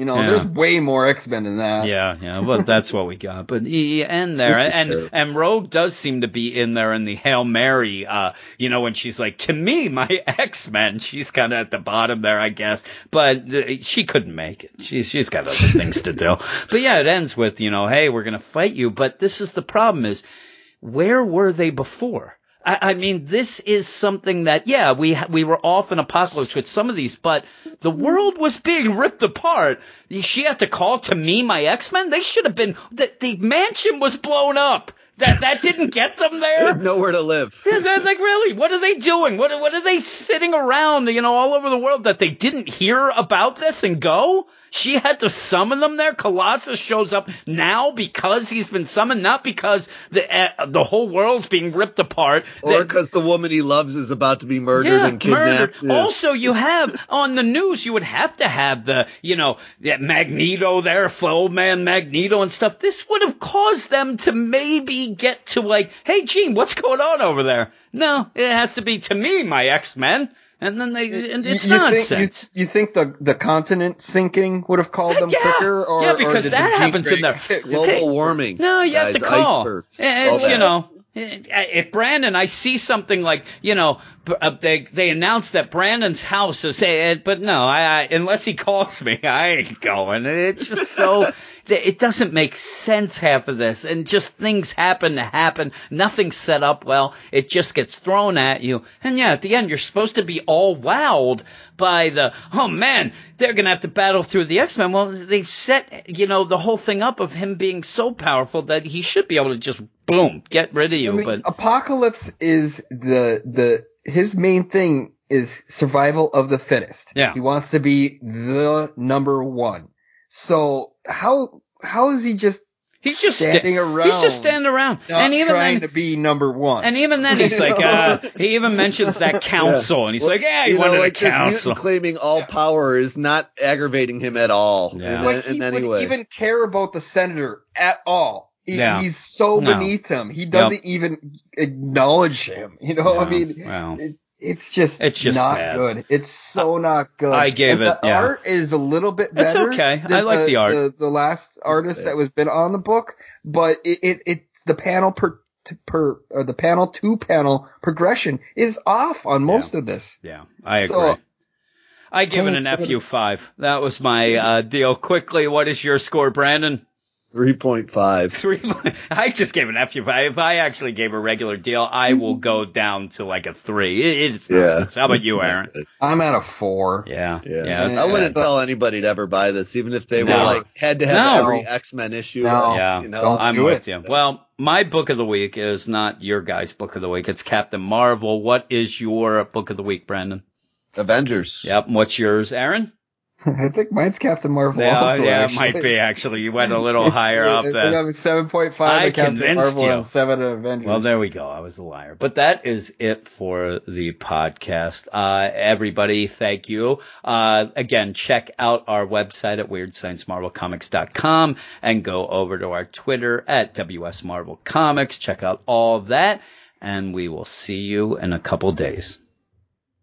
Spread of them. You know, Yeah. there's way more X Men than that. Yeah, yeah, well, that's what we got. But you end there, and true. and Rogue does seem to be in there in the Hail Mary. Uh, you know, when she's like, "To me, my X Men," she's kind of at the bottom there, I guess. But uh, she couldn't make it. She's she's got other things to do. But yeah, it ends with you know, "Hey, we're gonna fight you." But this is the problem: is where were they before? I, I mean, this is something that, yeah, we ha- we were off in apocalypse with some of these, but the world was being ripped apart. She had to call to me my X Men. They should have been. The, the mansion was blown up. That that didn't get them They there. nowhere to live. Yeah, they're like, really? What are they doing? What what are they sitting around, you know, all over the world that they didn't hear about this and go? She had to summon them there. Colossus shows up now because he's been summoned, not because the uh, the whole world's being ripped apart. Or because the woman he loves is about to be murdered yeah, and kidnapped. murdered. Also, you have on the news, you would have to have the, you know, Magneto there, old man Magneto and stuff. This would have caused them to maybe get to like, hey, Jean, what's going on over there? No, it has to be to me, my X Men. And then they, and You- it's you nonsense. Think, you, you think the the continent sinking would have called them Yeah. quicker, or Yeah, because did that happens in Grey there. Global Hey, warming. No, you have to call. Icebergs, It's, you that. know, if Brandon, I see something like you know uh, they they announced that Brandon's house is say, but no, I, I unless he calls me, I ain't going. It's just so it doesn't make sense half of this. And just things happen to happen. Nothing's set up well. It just gets thrown at you. And yeah at the end you're supposed to be all wowed by the oh man they're gonna have to battle through the x-men. Well they've set you know the whole thing up of him being so powerful that he should be able to just boom get rid of you. I mean, but apocalypse is the the his main thing is survival of the fittest. Yeah. He wants to be the number one. So how how is he just He's just standing sta- around. He's just standing around, and even trying then, to be number one. And even then, he's like, uh, he even mentions that council, yeah. and he's well, like, yeah, he wanted know, like a council. claiming all power is not aggravating him at all. Yeah. In, like in, he in would even care about the senator at all. He, yeah. He's so beneath him. He doesn't yep. even acknowledge him. You know, I mean, well. it, it's just, it's just not bad. good. It's so not good. I gave and it. The yeah. art is a little bit better. It's okay. I like the, the art. The, the, last artist that was been on the book, but it, it it's the panel per per or the panel to panel progression is off on most yeah. of this. Yeah, I agree. So, I give it an FU five. That was my uh, deal. Quickly, what is your score, Brandon? Three point five. Three. I just gave an F. If I, if I actually gave a regular deal, I will go down to like a three. It, it's yeah, How about you, Aaron? I'm at a four. Yeah, yeah. yeah I wouldn't tell anybody to ever buy this, even if they no. were like had to have every X Men issue. No. yeah, you know, I'm with it. you. Well, my book of the week is not your guy's book of the week. It's Captain Marvel. What is your book of the week, Brandon? Avengers. Yep. What's yours, Aaron? I think mine's Captain Marvel. Yeah, also, yeah, actually. it might be actually. You went a little higher up then. I'm seven point five. Captain Marvel you. and seven Avengers. Well, there we go. I was a liar, but that is it for the podcast. Uh, everybody, thank you. Uh, again, check out our website at WeirdScienceMarvelComics.com and go over to our Twitter at WS Marvel Comics. Check out all of that, and we will see you in a couple days.